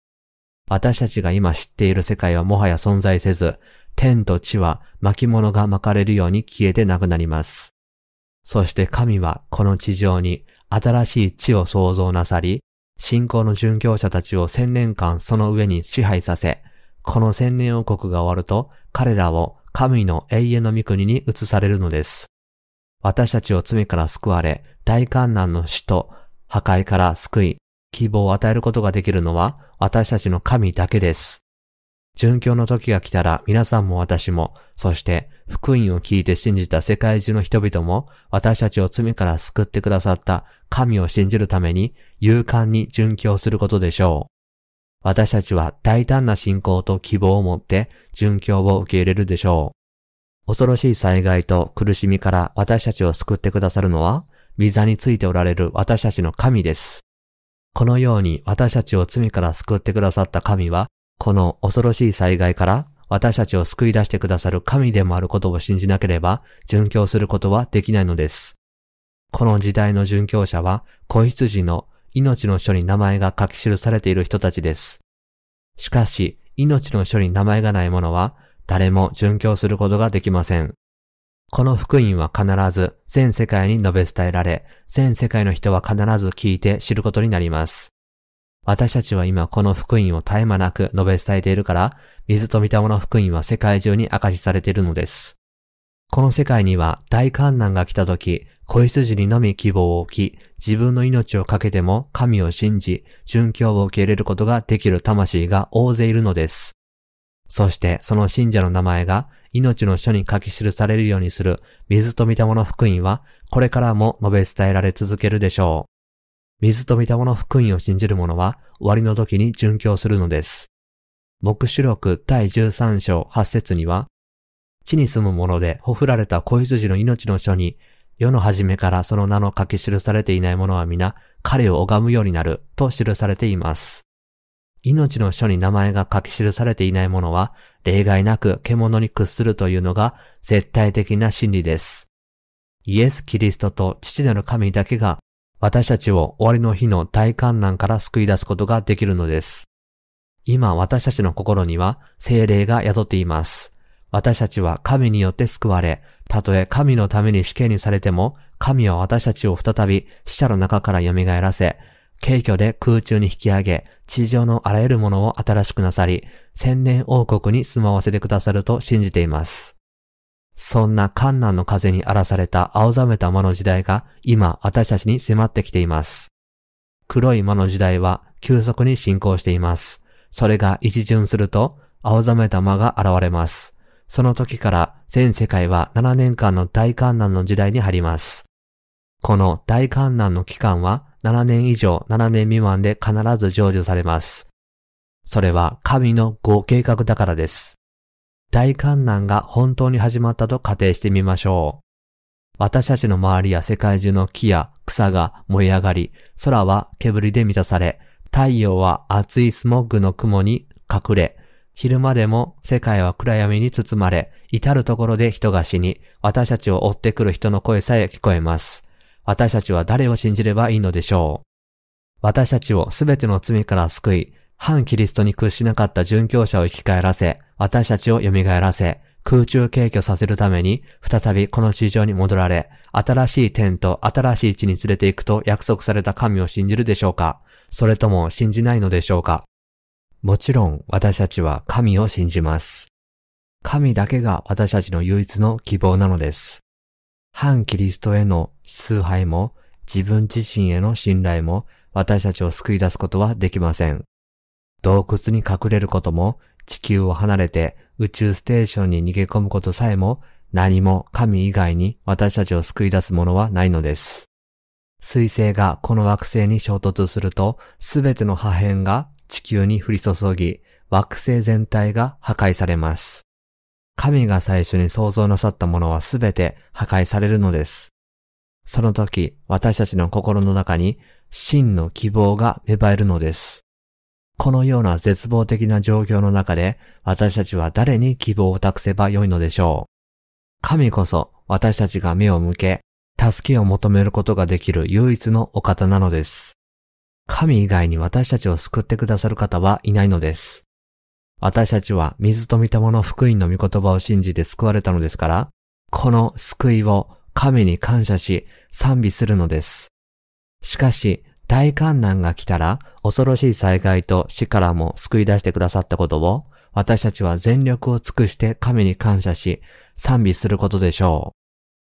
私たちが今知っている世界はもはや存在せず、天と地は巻物が巻かれるように消えてなくなります。そして神はこの地上に新しい地を創造なさり、信仰の殉教者たちを千年間その上に支配させ、この千年王国が終わると彼らを神の永遠の御国に移されるのです。私たちを罪から救われ、大観難の死と破壊から救い、希望を与えることができるのは私たちの神だけです。殉教の時が来たら皆さんも私も、そして福音を聞いて信じた世界中の人々も私たちを罪から救ってくださった神を信じるために勇敢に殉教することでしょう。私たちは大胆な信仰と希望を持って殉教を受け入れるでしょう。恐ろしい災害と苦しみから私たちを救ってくださるのは、御座についておられる私たちの神です。このように私たちを罪から救ってくださった神は、この恐ろしい災害から私たちを救い出してくださる神でもあることを信じなければ、殉教することはできないのです。この時代の殉教者は、子羊の命の書に名前が書き記されている人たちです。しかし、命の書に名前がない者は、誰も殉教することができません。この福音は必ず全世界に述べ伝えられ、全世界の人は必ず聞いて知ることになります。私たちは今この福音を絶え間なく述べ伝えているから、水と御霊の福音は世界中に明かしされているのです。この世界には大観難が来た時、子羊にのみ希望を置き、自分の命をかけても神を信じ、殉教を受け入れることができる魂が大勢いるのです。そしてその信者の名前が命の書に書き記されるようにする水と御霊の福音は、これからも述べ伝えられ続けるでしょう。水と御霊の福音を信じる者は終わりの時に殉教するのです。目視録第13章8節には、地に住む者でほふられた子羊の命の書に、世の初めからその名の書き記されていない者は皆、彼を拝むようになると記されています。命の書に名前が書き記されていないものは、例外なく獣に屈するというのが絶対的な真理です。イエス・キリストと父なる神だけが私たちを終わりの日の大観難から救い出すことができるのです。今私たちの心には精霊が宿っています。私たちは神によって救われ、たとえ神のために死刑にされても、神は私たちを再び死者の中から蘇らせ、軽挙で空中に引き上げ、地上のあらゆるものを新しくなさり、千年王国に住まわせてくださると信じています。そんな観難の風に荒らされた青ざめた魔の時代が今私たちに迫ってきています。黒い魔の時代は急速に進行しています。それが一巡すると青ざめた魔が現れます。その時から全世界は7年間の大観難の時代に入ります。この大観難の期間は7年以上7年未満で必ず成就されます。それは神のご計画だからです。大観難が本当に始まったと仮定してみましょう。私たちの周りや世界中の木や草が燃え上がり、空は煙で満たされ、太陽は熱いスモッグの雲に隠れ、昼間でも世界は暗闇に包まれ、至るところで人が死に、私たちを追ってくる人の声さえ聞こえます。私たちは誰を信じればいいのでしょう？私たちをすべての罪から救い、反キリストに屈しなかった殉教者を生き返らせ、私たちを蘇らせ、空中軽挙させるために、再びこの地上に戻られ、新しい天と新しい地に連れて行くと約束された神を信じるでしょうか？それとも信じないのでしょうか？もちろん私たちは神を信じます。神だけが私たちの唯一の希望なのです。反キリストへの崇拝も自分自身への信頼も私たちを救い出すことはできません。洞窟に隠れることも、地球を離れて宇宙ステーションに逃げ込むことさえも、何も神以外に私たちを救い出すものはないのです。水星がこの惑星に衝突すると、すべての破片が地球に降り注ぎ、惑星全体が破壊されます。神が最初に創造なさったものはすべて破壊されるのです。その時、私たちの心の中に真の希望が芽生えるのです。このような絶望的な状況の中で、私たちは誰に希望を託せばよいのでしょう。神こそ私たちが目を向け、助けを求めることができる唯一のお方なのです。神以外に私たちを救ってくださる方はいないのです。私たちは水と見たもの福音の御言葉を信じて救われたのですから、この救いを神に感謝し賛美するのです。しかし、大観難が来たら恐ろしい災害と死からも救い出してくださったことを私たちは全力を尽くして神に感謝し賛美することでしょう。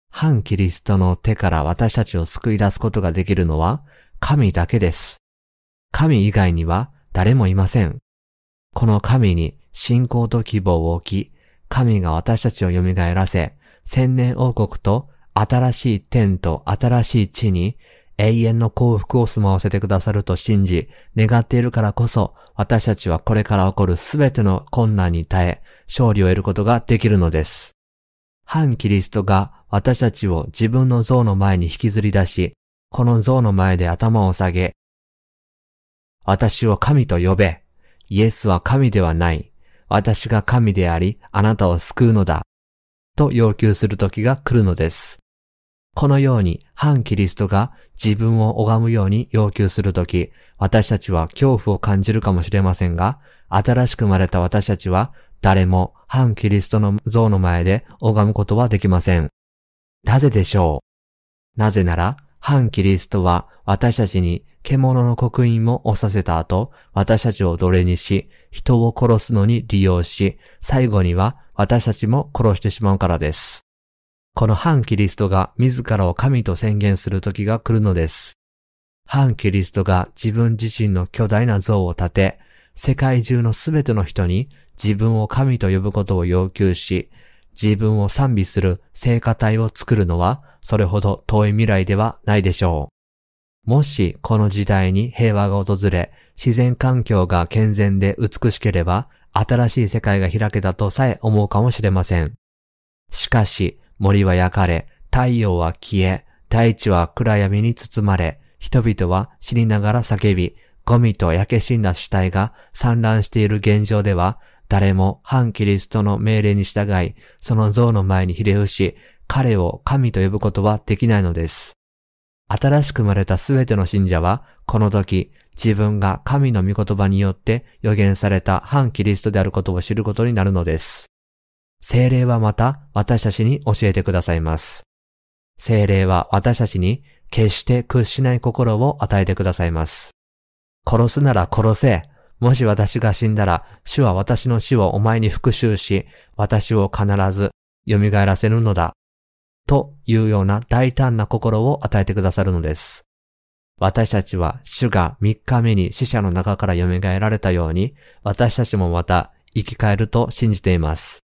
反キリストの手から私たちを救い出すことができるのは神だけです。神以外には誰もいません。この神に信仰と希望を置き、神が私たちを蘇らせ、千年王国と新しい天と新しい地に永遠の幸福を住まわせてくださると信じ、願っているからこそ、私たちはこれから起こるすべての困難に耐え、勝利を得ることができるのです。反キリストが私たちを自分の像の前に引きずり出し、この像の前で頭を下げ、私を神と呼べ。イエスは神ではない。私が神であり、あなたを救うのだ。と要求する時が来るのです。このように反キリストが自分を拝むように要求するとき、私たちは恐怖を感じるかもしれませんが、新しく生まれた私たちは誰も反キリストの像の前で拝むことはできません。なぜでしょう？なぜなら、反キリストは私たちに獣の刻印も押させた後、私たちを奴隷にし、人を殺すのに利用し、最後には私たちも殺してしまうからです。この反キリストが自らを神と宣言する時が来るのです。反キリストが自分自身の巨大な像を立て、世界中のすべての人に自分を神と呼ぶことを要求し、自分を賛美する聖歌体を作るのは、それほど遠い未来ではないでしょう。もしこの時代に平和が訪れ、自然環境が健全で美しければ、新しい世界が開けたとさえ思うかもしれません。しかし、森は焼かれ、太陽は消え、大地は暗闇に包まれ、人々は死にながら叫び、ゴミと焼け死んだ死体が散乱している現状では、誰も反キリストの命令に従い、その像の前にひれ伏し、彼を神と呼ぶことはできないのです。新しく生まれたすべての信者は、この時、自分が神の御言葉によって予言された反キリストであることを知ることになるのです。精霊はまた私たちに教えてくださいます。精霊は私たちに決して屈しない心を与えてくださいます。殺すなら殺せ。もし私が死んだら、主は私の死をお前に復讐し、私を必ず蘇らせるのだ。というような大胆な心を与えてくださるのです。私たちは主が3日目に死者の中から蘇られたように、私たちもまた生き返ると信じています。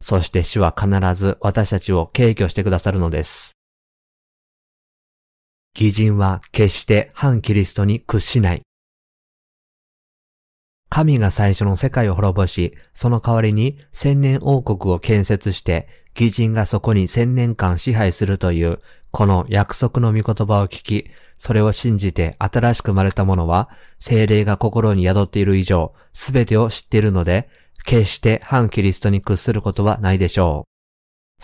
そして主は必ず私たちを敬挙してくださるのです。義人は決して反キリストに屈しない。神が最初の世界を滅ぼし、その代わりに千年王国を建設して、義人がそこに千年間支配するという、この約束の御言葉を聞き、それを信じて新しく生まれた者は、精霊が心に宿っている以上、すべてを知っているので、決して反キリストに屈することはないでしょう。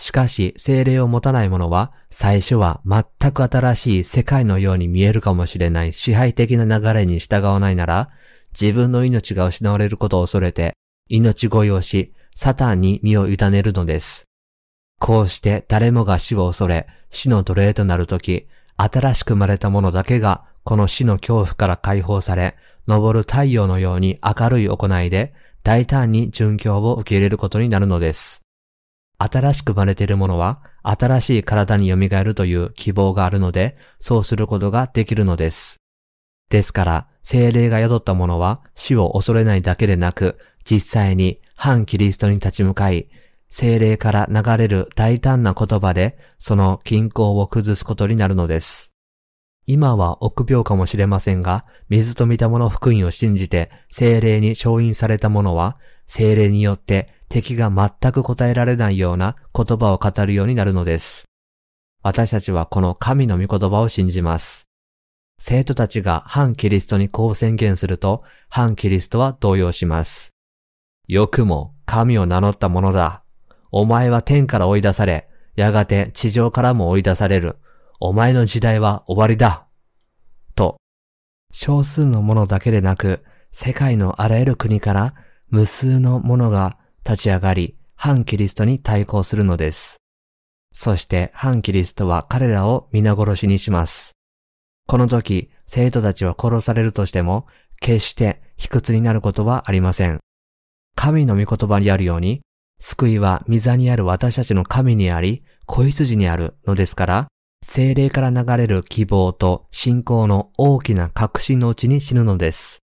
しかし、精霊を持たない者は、最初は全く新しい世界のように見えるかもしれない支配的な流れに従わないなら、自分の命が失われることを恐れて、命乞いをし、サタンに身を委ねるのです。こうして誰もが死を恐れ、死の奴隷となるとき、新しく生まれた者だけが、この死の恐怖から解放され、昇る太陽のように明るい行いで、大胆に殉教を受け入れることになるのです。新しく生まれている者は、新しい体に蘇るという希望があるので、そうすることができるのです。ですから、精霊が宿った者は死を恐れないだけでなく、実際に反キリストに立ち向かい、精霊から流れる大胆な言葉で、その均衡を崩すことになるのです。今は臆病かもしれませんが、水と見たもの福音を信じて精霊に承認された者は、精霊によって敵が全く答えられないような言葉を語るようになるのです。私たちはこの神の御言葉を信じます。生徒たちが反キリストにこう宣言すると、反キリストは動揺します。よくも神を名乗ったものだ。お前は天から追い出され、やがて地上からも追い出される。お前の時代は終わりだ。と、少数の者だけでなく、世界のあらゆる国から無数の者が立ち上がり、反キリストに対抗するのです。そして反キリストは彼らを皆殺しにします。この時、生徒たちは殺されるとしても、決して卑屈になることはありません。神の御言葉にあるように、救いは御座にある私たちの神にあり、子羊にあるのですから、精霊から流れる希望と信仰の大きな確信のうちに死ぬのです。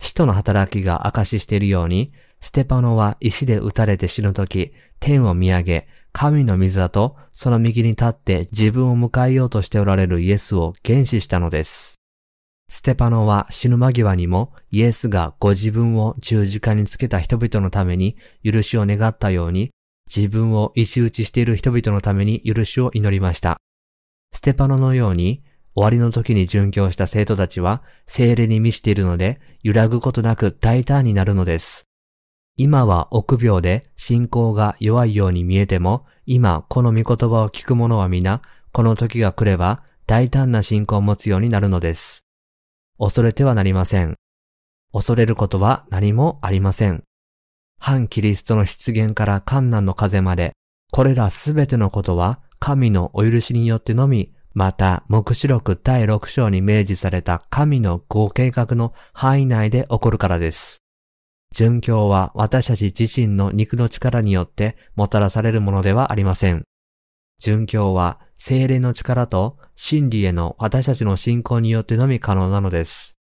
使徒の働きが証ししているように、ステパノは石で撃たれて死ぬとき、天を見上げ、神の水だと、その右に立って自分を迎えようとしておられるイエスを原始したのです。ステパノは死ぬ間際にもイエスがご自分を十字架につけた人々のために許しを願ったように、自分を石打ちしている人々のために許しを祈りました。ステパノのように、終わりの時に殉教した生徒たちは、精霊に満ちているので、揺らぐことなく大胆になるのです。今は臆病で信仰が弱いように見えても、今この御言葉を聞く者は皆、この時が来れば大胆な信仰を持つようになるのです。恐れてはなりません。恐れることは何もありません。反キリストの出現から観難の風まで、これらすべてのことは神のお許しによってのみ、また、目視録第6章に明示された神のご計画の範囲内で起こるからです。殉教は私たち自身の肉の力によってもたらされるものではありません。殉教は精霊の力と真理への私たちの信仰によってのみ可能なのです。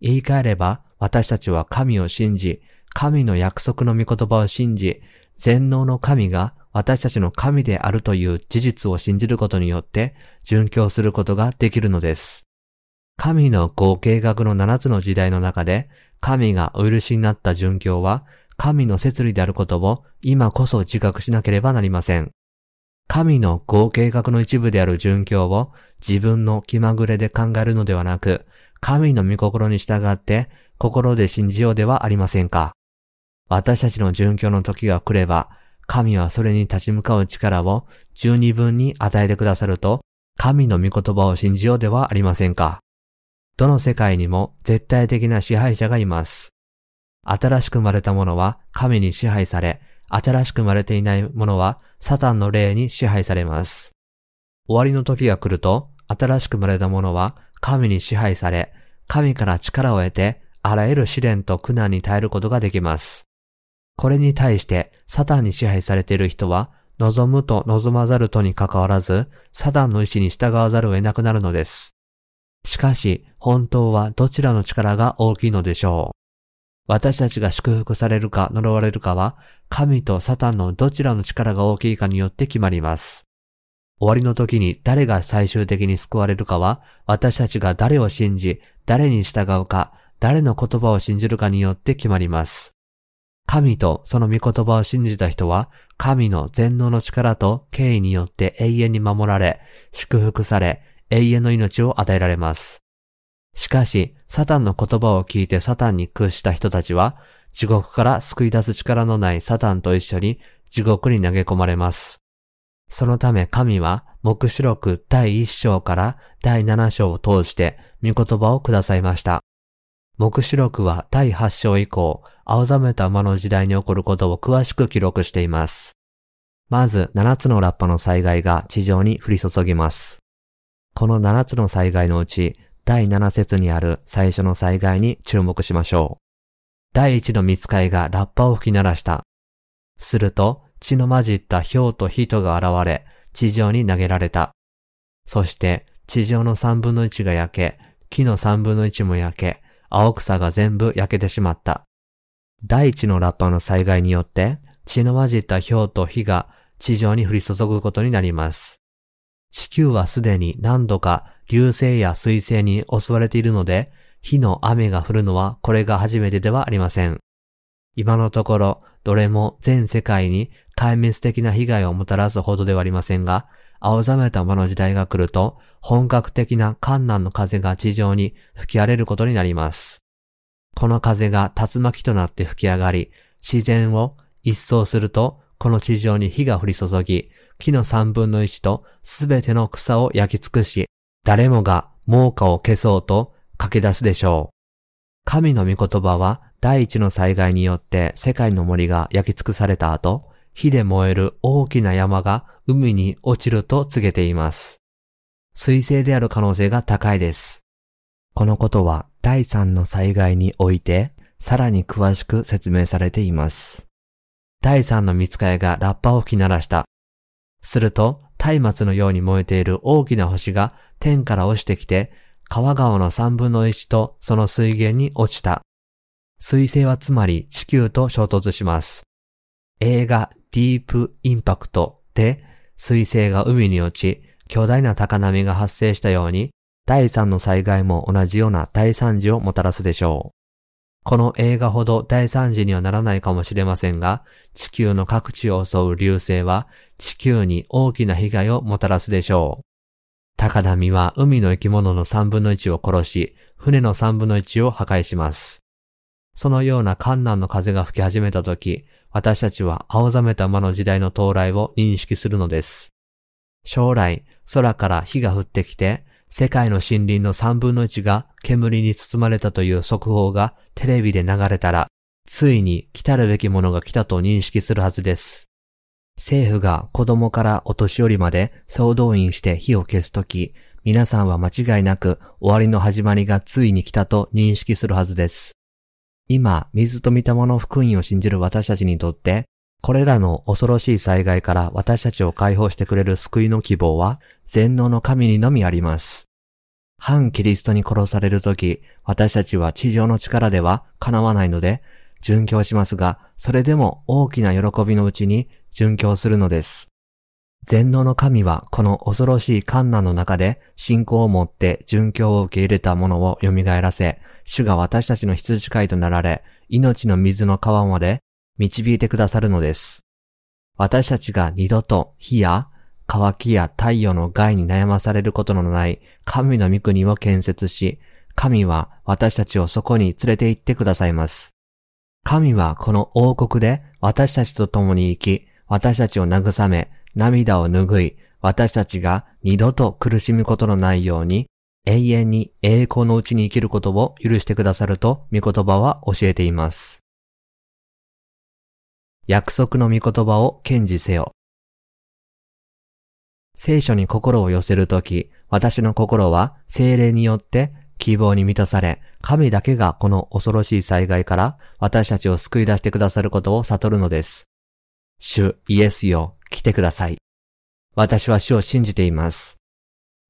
言い換えれば私たちは神を信じ、神の約束の御言葉を信じ、全能の神が私たちの神であるという事実を信じることによって殉教することができるのです。神の合計学の7つの時代の中で神がお許しになった殉教は、神の摂理であることを今こそ自覚しなければなりません。神の合計画の一部である殉教を自分の気まぐれで考えるのではなく、神の御心に従って心で信じようではありませんか。私たちの殉教の時が来れば、神はそれに立ち向かう力を十二分に与えてくださると、神の御言葉を信じようではありませんか。どの世界にも絶対的な支配者がいます。新しく生まれた者は神に支配され、新しく生まれていない者はサタンの霊に支配されます。終わりの時が来ると、新しく生まれた者は神に支配され、神から力を得て、あらゆる試練と苦難に耐えることができます。これに対して、サタンに支配されている人は、望むと望まざるとに関わらず、サタンの意志に従わざるを得なくなるのです。しかし、本当はどちらの力が大きいのでしょう？私たちが祝福されるか呪われるかは、神とサタンのどちらの力が大きいかによって決まります。終わりの時に誰が最終的に救われるかは、私たちが誰を信じ、誰に従うか、誰の言葉を信じるかによって決まります。神とその御言葉を信じた人は、神の全能の力と敬意によって永遠に守られ、祝福され、永遠の命を与えられます。しかし、サタンの言葉を聞いてサタンに屈した人たちは、地獄から救い出す力のないサタンと一緒に地獄に投げ込まれます。そのため神は、目視録第1章から第7章を通して御言葉をくださいました。目視録は第8章以降、青ざめた馬の時代に起こることを詳しく記録しています。まず、7つのラッパの災害が地上に降り注ぎます。この7つの災害のうち、第7節にある最初の災害に注目しましょう。第1の見つかいがラッパを吹き鳴らした。すると、血の混じった氷と人が現れ、地上に投げられた。そして、地上の三分の一が焼け、木の三分の一も焼け、青草が全部焼けてしまった。第一のラッパの災害によって、血の混じった氷と火が地上に降り注ぐことになります。地球はすでに何度か流星や水星に襲われているので、火の雨が降るのはこれが初めてではありません。今のところ、どれも全世界に壊滅的な被害をもたらすほどではありませんが、青ざめた魔の時代が来ると、本格的な観難の風が地上に吹き荒れることになります。この風が竜巻となって吹き上がり、自然を一掃すると、この地上に火が降り注ぎ、木の三分の一とすべての草を焼き尽くし、誰もが猛火を消そうと駆け出すでしょう。神の御言葉は第一の災害によって世界の森が焼き尽くされた後、火で燃える大きな山が海に落ちると告げています。水星である可能性が高いです。このことは第三の災害においてさらに詳しく説明されています。第三の見つかいがラッパを吹き鳴らした。すると、松明のように燃えている大きな星が天から落ちてきて、川川の三分の一とその水源に落ちた。水星はつまり地球と衝突します。映画ディープインパクトで水星が海に落ち、巨大な高波が発生したように、第三の災害も同じような大惨事をもたらすでしょう。この映画ほど大惨事にはならないかもしれませんが、地球の各地を襲う流星は地球に大きな被害をもたらすでしょう。高波は海の生き物の三分の一を殺し、船の三分の一を破壊します。そのような観難の風が吹き始めたとき、私たちは青ざめた魔の時代の到来を認識するのです。将来、空から火が降ってきて、世界の森林の三分の一が煙に包まれたという速報がテレビで流れたら、ついに来たるべきものが来たと認識するはずです。政府が子供からお年寄りまで総動員して火を消すとき、皆さんは間違いなく終わりの始まりがついに来たと認識するはずです。今、水と見たもの福音を信じる私たちにとって、これらの恐ろしい災害から私たちを解放してくれる救いの希望は、全能の神にのみあります。反キリストに殺されるとき、私たちは地上の力では叶わないので、殉教しますが、それでも大きな喜びのうちに殉教するのです。全能の神はこの恐ろしい観難の中で信仰を持って殉教を受け入れたものを蘇らせ、主が私たちの羊飼いとなられ、命の水の川まで導いてくださるのです。私たちが二度と火や乾きや太陽の害に悩まされることのない神の御国を建設し、神は私たちをそこに連れて行ってくださいます。神はこの王国で私たちと共に生き、私たちを慰め、涙を拭い、私たちが二度と苦しむことのないように、永遠に栄光のうちに生きることを許してくださると御言葉は教えています。約束の御言葉を堅持せよ。聖書に心を寄せるとき、私の心は精霊によって希望に満たされ、神だけがこの恐ろしい災害から私たちを救い出してくださることを悟るのです。主イエスよ、来てください。私は主を信じています。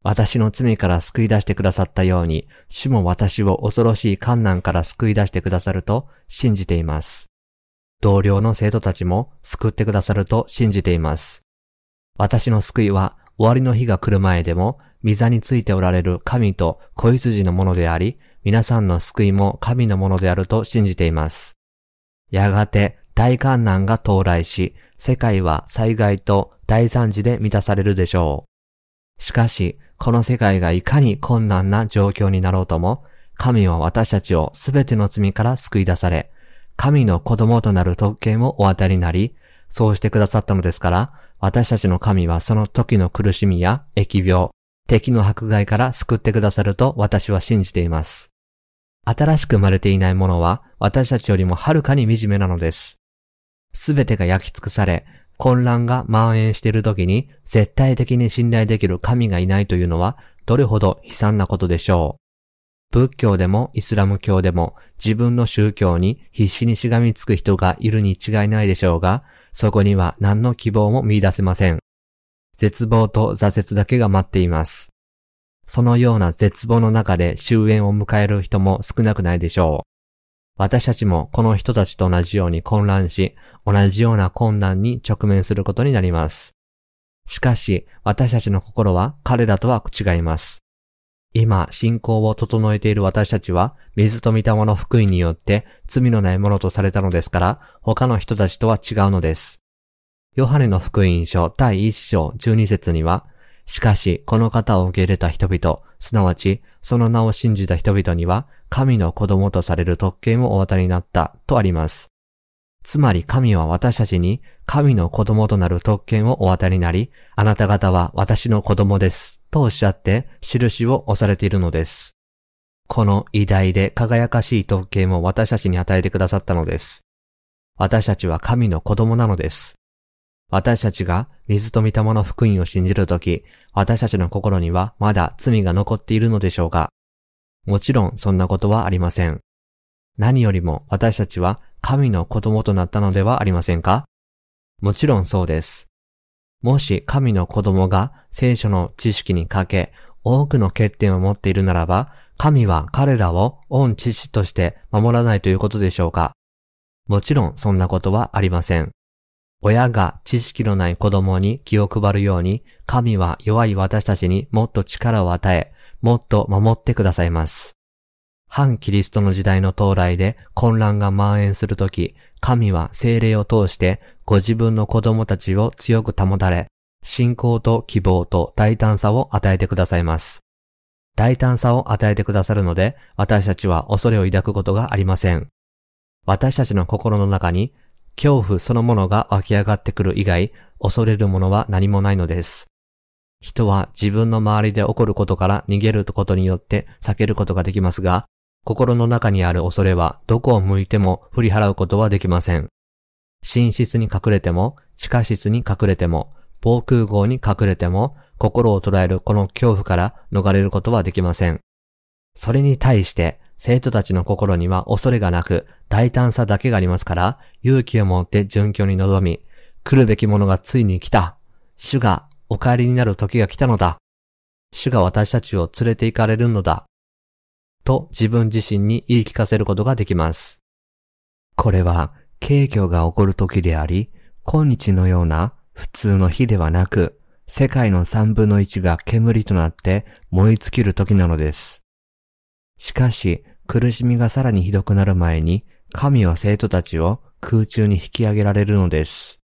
私の罪から救い出してくださったように、主も私を恐ろしい観難から救い出してくださると信じています。同僚の生徒たちも救ってくださると信じています。私の救いは終わりの日が来る前でも、御座についておられる神と子羊のものであり、皆さんの救いも神のものであると信じています。やがて大観難が到来し、世界は災害と大惨事で満たされるでしょう。しかし、この世界がいかに困難な状況になろうとも、神は私たちをすべての罪から救い出され、神の子供となる特権をお与えになり、そうしてくださったのですから、私たちの神はその時の苦しみや疫病、敵の迫害から救ってくださると私は信じています。新しく生まれていないものは私たちよりもはるかに惨めなのです。すべてが焼き尽くされ、混乱が蔓延している時に絶対的に信頼できる神がいないというのはどれほど悲惨なことでしょう。仏教でもイスラム教でも自分の宗教に必死にしがみつく人がいるに違いないでしょうが、そこには何の希望も見出せません。絶望と挫折だけが待っています。そのような絶望の中で終焉を迎える人も少なくないでしょう。私たちもこの人たちと同じように混乱し、同じような困難に直面することになります。しかし、私たちの心は彼らとは違います。今、信仰を整えている私たちは、水と御霊の福音によって罪のないものとされたのですから、他の人たちとは違うのです。ヨハネの福音書第1章12節には、しかし、この方を受け入れた人々、すなわち、その名を信じた人々には、神の子供とされる特権をお渡りになった、とあります。つまり神は私たちに神の子供となる特権をお渡りになり、あなた方は私の子供です。とおっしゃって印を押されているのです。この偉大で輝かしい特権を私たちに与えてくださったのです。私たちは神の子供なのです。私たちが水と御霊の福音を信じるとき、私たちの心にはまだ罪が残っているのでしょうかもちろんそんなことはありません。何よりも私たちは神の子供となったのではありませんかもちろんそうです。もし神の子供が聖書の知識にかけ、多くの欠点を持っているならば、神は彼らを恩知識として守らないということでしょうかもちろんそんなことはありません。親が知識のない子供に気を配るように、神は弱い私たちにもっと力を与え、もっと守ってくださいます。反キリストの時代の到来で混乱が蔓延するとき、神は精霊を通してご自分の子供たちを強く保たれ、信仰と希望と大胆さを与えてくださいます。大胆さを与えてくださるので、私たちは恐れを抱くことがありません。私たちの心の中に恐怖そのものが湧き上がってくる以外、恐れるものは何もないのです。人は自分の周りで起こることから逃げることによって避けることができますが、心の中にある恐れはどこを向いても振り払うことはできません。寝室に隠れても、地下室に隠れても、防空壕に隠れても、心を捉えるこの恐怖から逃れることはできません。それに対して、生徒たちの心には恐れがなく、大胆さだけがありますから、勇気を持って順居に臨み、来るべきものがついに来た。主がお帰りになる時が来たのだ。主が私たちを連れて行かれるのだ。と自分自身に言い聞かせることができます。これは、軽挙が起こる時であり、今日のような普通の日ではなく、世界の三分の一が煙となって燃え尽きる時なのです。しかし、苦しみがさらにひどくなる前に、神は生徒たちを空中に引き上げられるのです。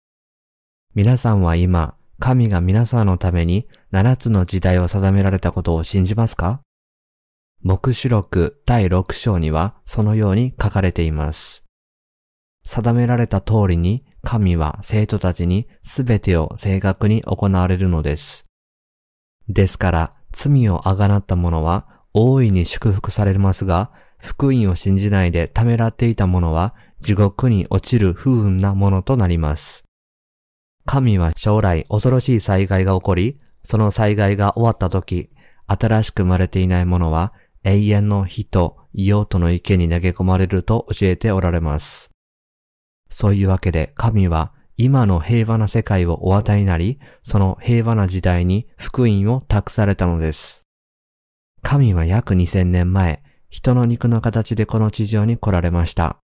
皆さんは今、神が皆さんのために7つの時代を定められたことを信じますか？目視録第6章にはそのように書かれています。定められた通りに神は生徒たちにすべてを正確に行われるのです。ですから罪をあがなった者は大いに祝福されますが、福音を信じないでためらっていた者は地獄に落ちる不運なものとなります。神は将来恐ろしい災害が起こり、その災害が終わった時、新しく生まれていない者は永遠の火と硫黄との池に投げ込まれると教えておられます。そういうわけで神は今の平和な世界をお与えになり、その平和な時代に福音を託されたのです。神は約2000年前、人の肉の形でこの地上に来られました。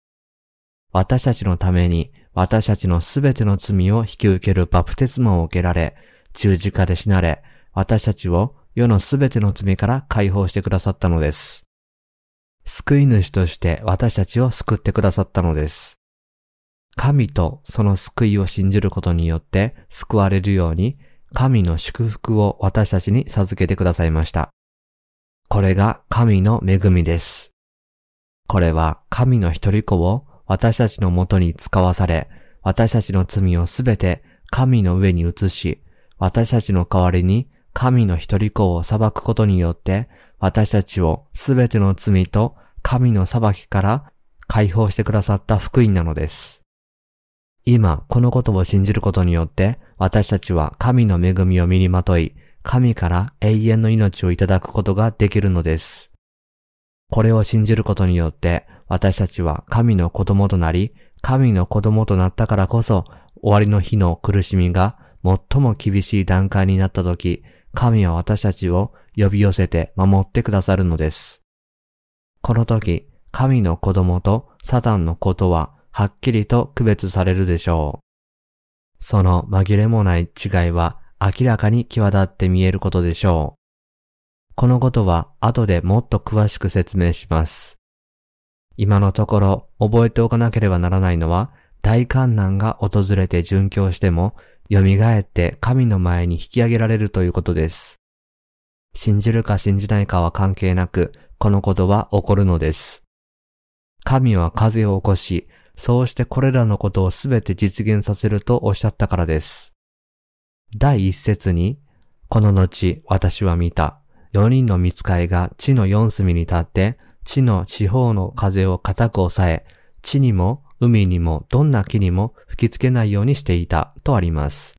私たちのために私たちのすべての罪を引き受けるバプテスマを受けられ、十字架で死なれ、私たちを世のすべての罪から解放してくださったのです。救い主として私たちを救ってくださったのです。神とその救いを信じることによって救われるように、神の祝福を私たちに授けてくださいました。これが神の恵みです。これは神の一人子を私たちのもとに使わされ、私たちの罪をすべて神の上に移し、私たちの代わりに神の一人子を裁くことによって、私たちをすべての罪と神の裁きから解放してくださった福音なのです。今、このことを信じることによって、私たちは神の恵みを身にまとい、神から永遠の命をいただくことができるのです。これを信じることによって、私たちは神の子供となり、神の子供となったからこそ、終わりの日の苦しみが最も厳しい段階になった時、神は私たちを呼び寄せて守ってくださるのです。この時、神の子供とサタンのことははっきりと区別されるでしょう。その紛れもない違いは明らかに際立って見えることでしょう。このことは後でもっと詳しく説明します。今のところ覚えておかなければならないのは、大観難が訪れて殉教しても、蘇って神の前に引き上げられるということです。信じるか信じないかは関係なく、このことは起こるのです。神は風を起こし、そうしてこれらのことをすべて実現させるとおっしゃったからです。第一節に、この後私は見た。四人の見つかいが地の四隅に立って、地の四方の風を固く抑え、地にも海にもどんな木にも吹きつけないようにしていたとあります。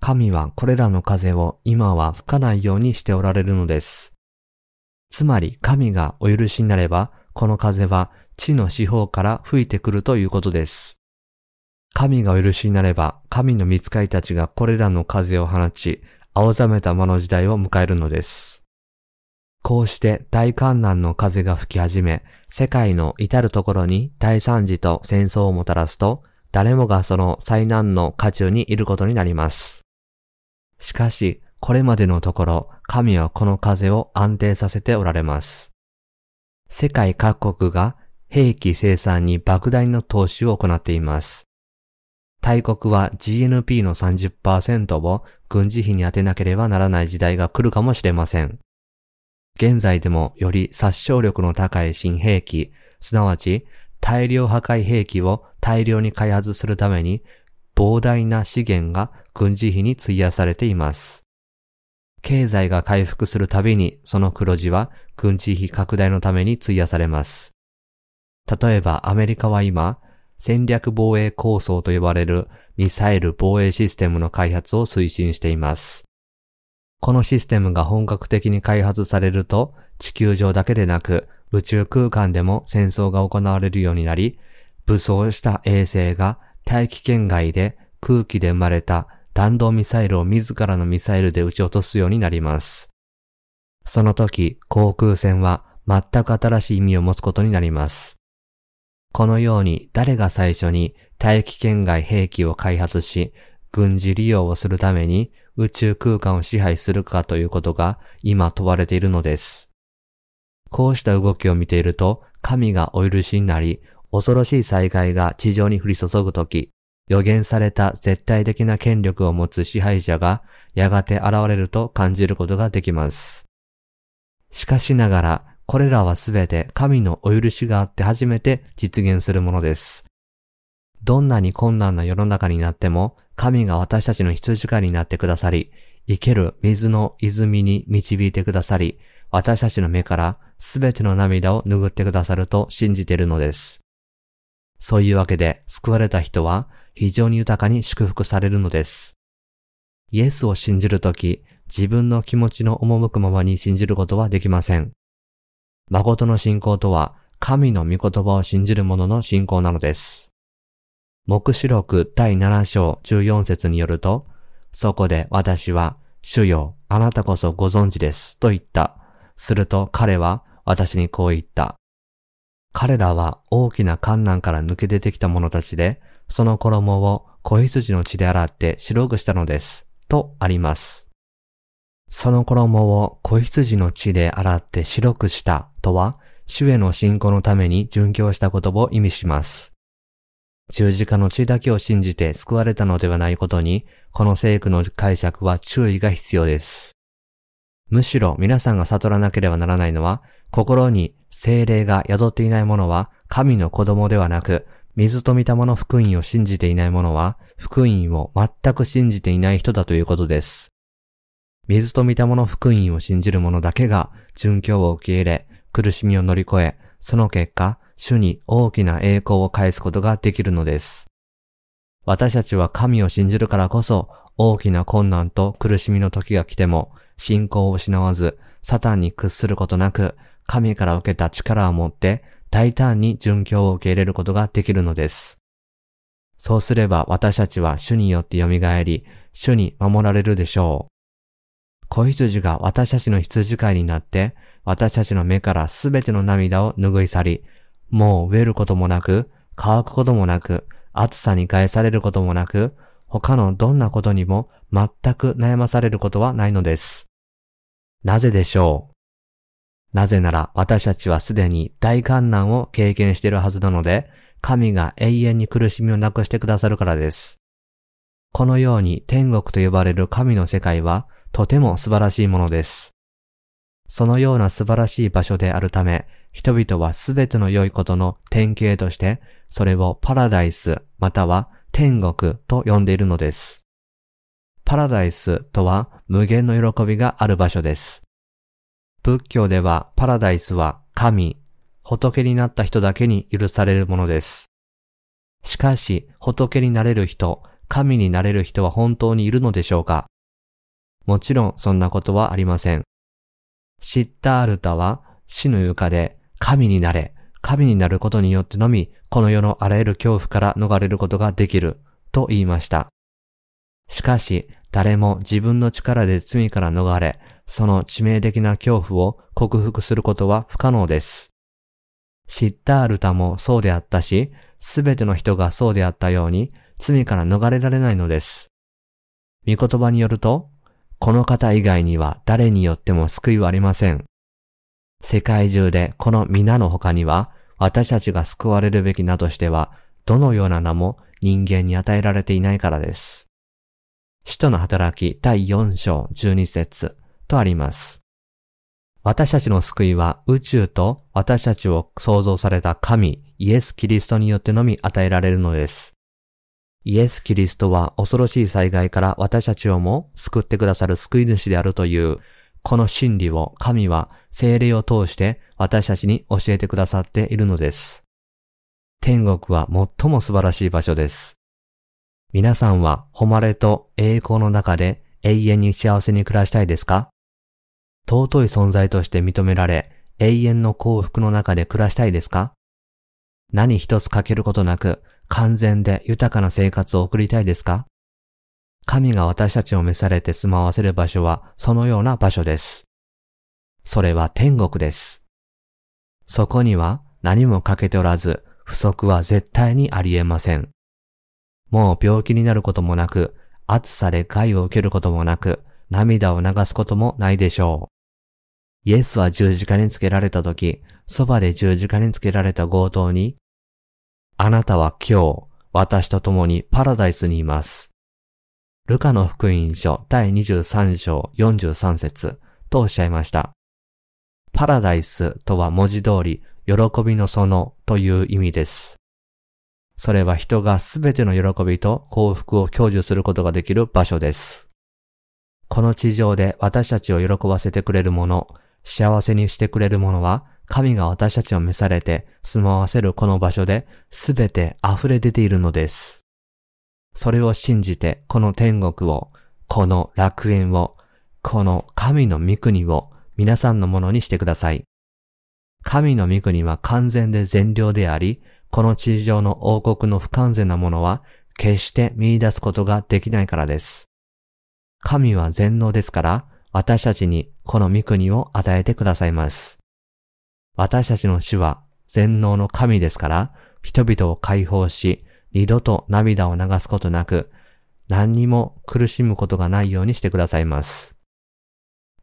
神はこれらの風を今は吹かないようにしておられるのです。つまり神がお許しになれば、この風は地の四方から吹いてくるということです。神がお許しになれば、神の見つかいたちがこれらの風を放ち、青ざめた魔の時代を迎えるのです。こうして大観難の風が吹き始め、世界の至るところに大惨事と戦争をもたらすと、誰もがその災難の渦中にいることになります。しかし、これまでのところ、神はこの風を安定させておられます。世界各国が兵器生産に莫大な投資を行っています。大国は GNP の30%を軍事費に充てなければならない時代が来るかもしれません。現在でもより殺傷力の高い新兵器、すなわち大量破壊兵器を大量に開発するために膨大な資源が軍事費に費やされています。経済が回復するたびにその黒字は軍事費拡大のために費やされます。例えばアメリカは今、戦略防衛構想と呼ばれるミサイル防衛システムの開発を推進しています。このシステムが本格的に開発されると、地球上だけでなく宇宙空間でも戦争が行われるようになり、武装した衛星が大気圏外で空気で生まれた弾道ミサイルを自らのミサイルで撃ち落とすようになります。その時、航空船は全く新しい意味を持つことになります。このように誰が最初に大気圏外兵器を開発し、軍事利用をするために宇宙空間を支配するかということが今問われているのです。こうした動きを見ていると、神がお許しになり、恐ろしい災害が地上に降り注ぐとき、予言された絶対的な権力を持つ支配者がやがて現れると感じることができます。しかしながら、これらはすべて神のお許しがあって初めて実現するものです。どんなに困難な世の中になっても、神が私たちの羊飼いになってくださり、生ける水の泉に導いてくださり、私たちの目からすべての涙を拭ってくださると信じているのです。そういうわけで救われた人は非常に豊かに祝福されるのです。イエスを信じるとき、自分の気持ちの赴くままに信じることはできません。誠の信仰とは、神の御言葉を信じる者の信仰なのです。目視録第7章14節によると、そこで私は、主よ、あなたこそご存知です、と言った。すると彼は私にこう言った。彼らは大きな観難から抜け出てきた者たちで、その衣を子羊の血で洗って白くしたのです。とあります。その衣を子羊の血で洗って白くしたとは、主への信仰のために殉教したことを意味します。十字架の血だけを信じて救われたのではないことに、この聖句の解釈は注意が必要です。むしろ皆さんが悟らなければならないのは、心に精霊が宿っていない者は神の子供ではなく、水と御霊の福音を信じていない者は、福音を全く信じていない人だということです。水と御霊の福音を信じる者だけが、殉教を受け入れ、苦しみを乗り越え、その結果、主に大きな栄光を返すことができるのです。私たちは神を信じるからこそ、大きな困難と苦しみの時が来ても、信仰を失わず、サタンに屈することなく、神から受けた力を持って、大胆に殉教を受け入れることができるのです。そうすれば私たちは主によって蘇り、主に守られるでしょう。子羊が私たちの羊飼いになって、私たちの目からすべての涙を拭い去り、もう飢えることもなく、乾くこともなく、暑さに返されることもなく、他のどんなことにも全く悩まされることはないのです。なぜでしょう？なぜなら私たちはすでに大観難を経験しているはずなので、神が永遠に苦しみをなくしてくださるからです。このように天国と呼ばれる神の世界はとても素晴らしいものです。そのような素晴らしい場所であるため、人々はすべての良いことの典型として、それをパラダイスまたは天国と呼んでいるのです。パラダイスとは無限の喜びがある場所です。仏教ではパラダイスは神、仏になった人だけに許されるものです。しかし、仏になれる人、神になれる人は本当にいるのでしょうか？もちろんそんなことはありません。シッタールタは死の床で神になれ、神になることによってのみ、この世のあらゆる恐怖から逃れることができる、と言いました。しかし、誰も自分の力で罪から逃れ、その致命的な恐怖を克服することは不可能です。シッタールタもそうであったし、すべての人がそうであったように、罪から逃れられないのです。御言葉によると、この方以外には誰によっても救いはありません。世界中でこの皆の他には、私たちが救われるべき名としては、どのような名も人間に与えられていないからです。使徒の働き第4章12節とあります。私たちの救いは宇宙と私たちを創造された神、イエス・キリストによってのみ与えられるのです。イエス・キリストは恐ろしい災害から私たちをも救ってくださる救い主であるという、この真理を神は精霊を通して私たちに教えてくださっているのです。天国は最も素晴らしい場所です。皆さんは誉れと栄光の中で永遠に幸せに暮らしたいですか？尊い存在として認められ、永遠の幸福の中で暮らしたいですか？何一つ欠けることなく、完全で豊かな生活を送りたいですか？神が私たちを召されて住まわせる場所はそのような場所です。それは天国です。そこには何も欠けておらず、不足は絶対にあり得ません。もう病気になることもなく、暑さで害を受けることもなく、涙を流すこともないでしょう。イエスは十字架につけられた時、そばで十字架につけられた強盗に、あなたは今日、私と共にパラダイスにいます。ルカの福音書第23章43節とおっしゃいました。パラダイスとは文字通り、喜びの園という意味です。それは人がすべての喜びと幸福を享受することができる場所です。この地上で私たちを喜ばせてくれるもの、幸せにしてくれるものは、神が私たちを召されて住まわせるこの場所で全て溢れ出ているのです。それを信じて、この天国を、この楽園を、この神の御国を皆さんのものにしてください。神の御国は完全で善良であり、この地上の王国の不完全なものは決して見出すことができないからです。神は全能ですから、私たちにこの御国を与えてくださいます。私たちの主は全能の神ですから、人々を解放し、二度と涙を流すことなく、何にも苦しむことがないようにしてくださいます。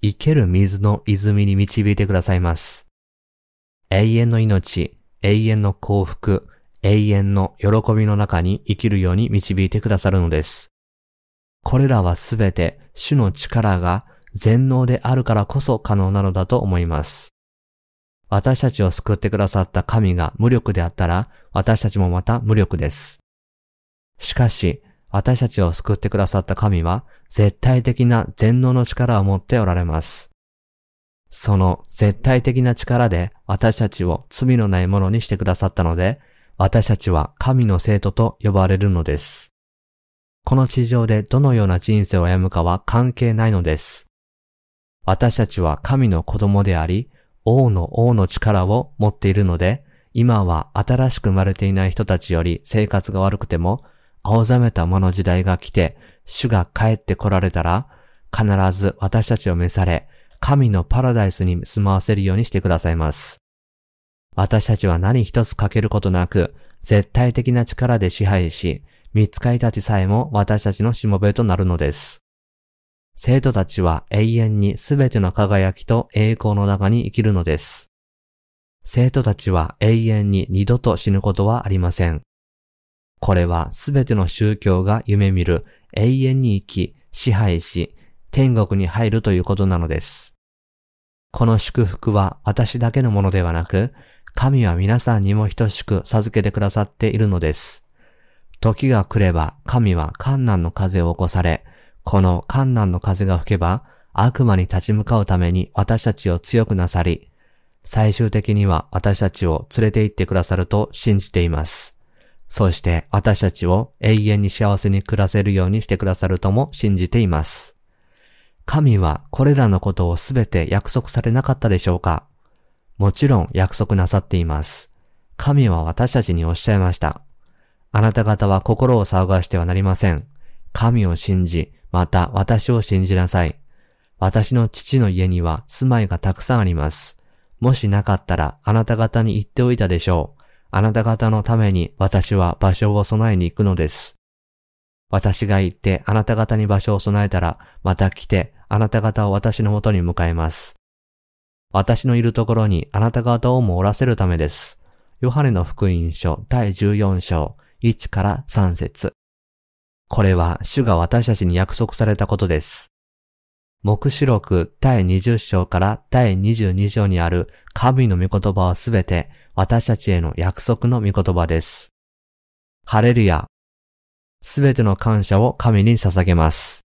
生ける水の泉に導いてくださいます。永遠の命、永遠の幸福、永遠の喜びの中に生きるように導いてくださるのです。これらはすべて主の力が全能であるからこそ可能なのだと思います。私たちを救ってくださった神が無力であったら、私たちもまた無力です。しかし、私たちを救ってくださった神は、絶対的な全能の力を持っておられます。その絶対的な力で私たちを罪のないものにしてくださったので、私たちは神の生徒と呼ばれるのです。この地上でどのような人生を歩むかは関係ないのです。私たちは神の子供であり、王の王の力を持っているので、今は新しく生まれていない人たちより生活が悪くても、青ざめたもの時代が来て、主が帰って来られたら、必ず私たちを召され、神のパラダイスに住まわせるようにしてくださいます。私たちは何一つ欠けることなく、絶対的な力で支配し、見つかりたちさえも私たちのしもべとなるのです。生徒たちは永遠にすべての輝きと栄光の中に生きるのです。生徒たちは永遠に二度と死ぬことはありません。これはすべての宗教が夢見る永遠に生き、支配し、天国に入るということなのです。この祝福は私だけのものではなく、神は皆さんにも等しく授けてくださっているのです。時が来れば神は観難の風を起こされ、この観難の風が吹けば悪魔に立ち向かうために私たちを強くなさり、最終的には私たちを連れて行ってくださると信じています。そして私たちを永遠に幸せに暮らせるようにしてくださるとも信じています。神はこれらのことをすべて約束されなかったでしょうか？もちろん約束なさっています。神は私たちにおっしゃいました。あなた方は心を騒がしてはなりません。神を信じ、また私を信じなさい。私の父の家には住まいがたくさんあります。もしなかったらあなた方に言っておいたでしょう。あなた方のために私は場所を備えに行くのです。私が行ってあなた方に場所を備えたら、また来てあなた方を私のもとに迎えます。私のいるところにあなた方をもおらせるためです。ヨハネの福音書第14章1から3節これは主が私たちに約束されたことです。目視録第20章から第22章にある神の御言葉はすべて私たちへの約束の御言葉です。ハレルヤ。すべての感謝を神に捧げます。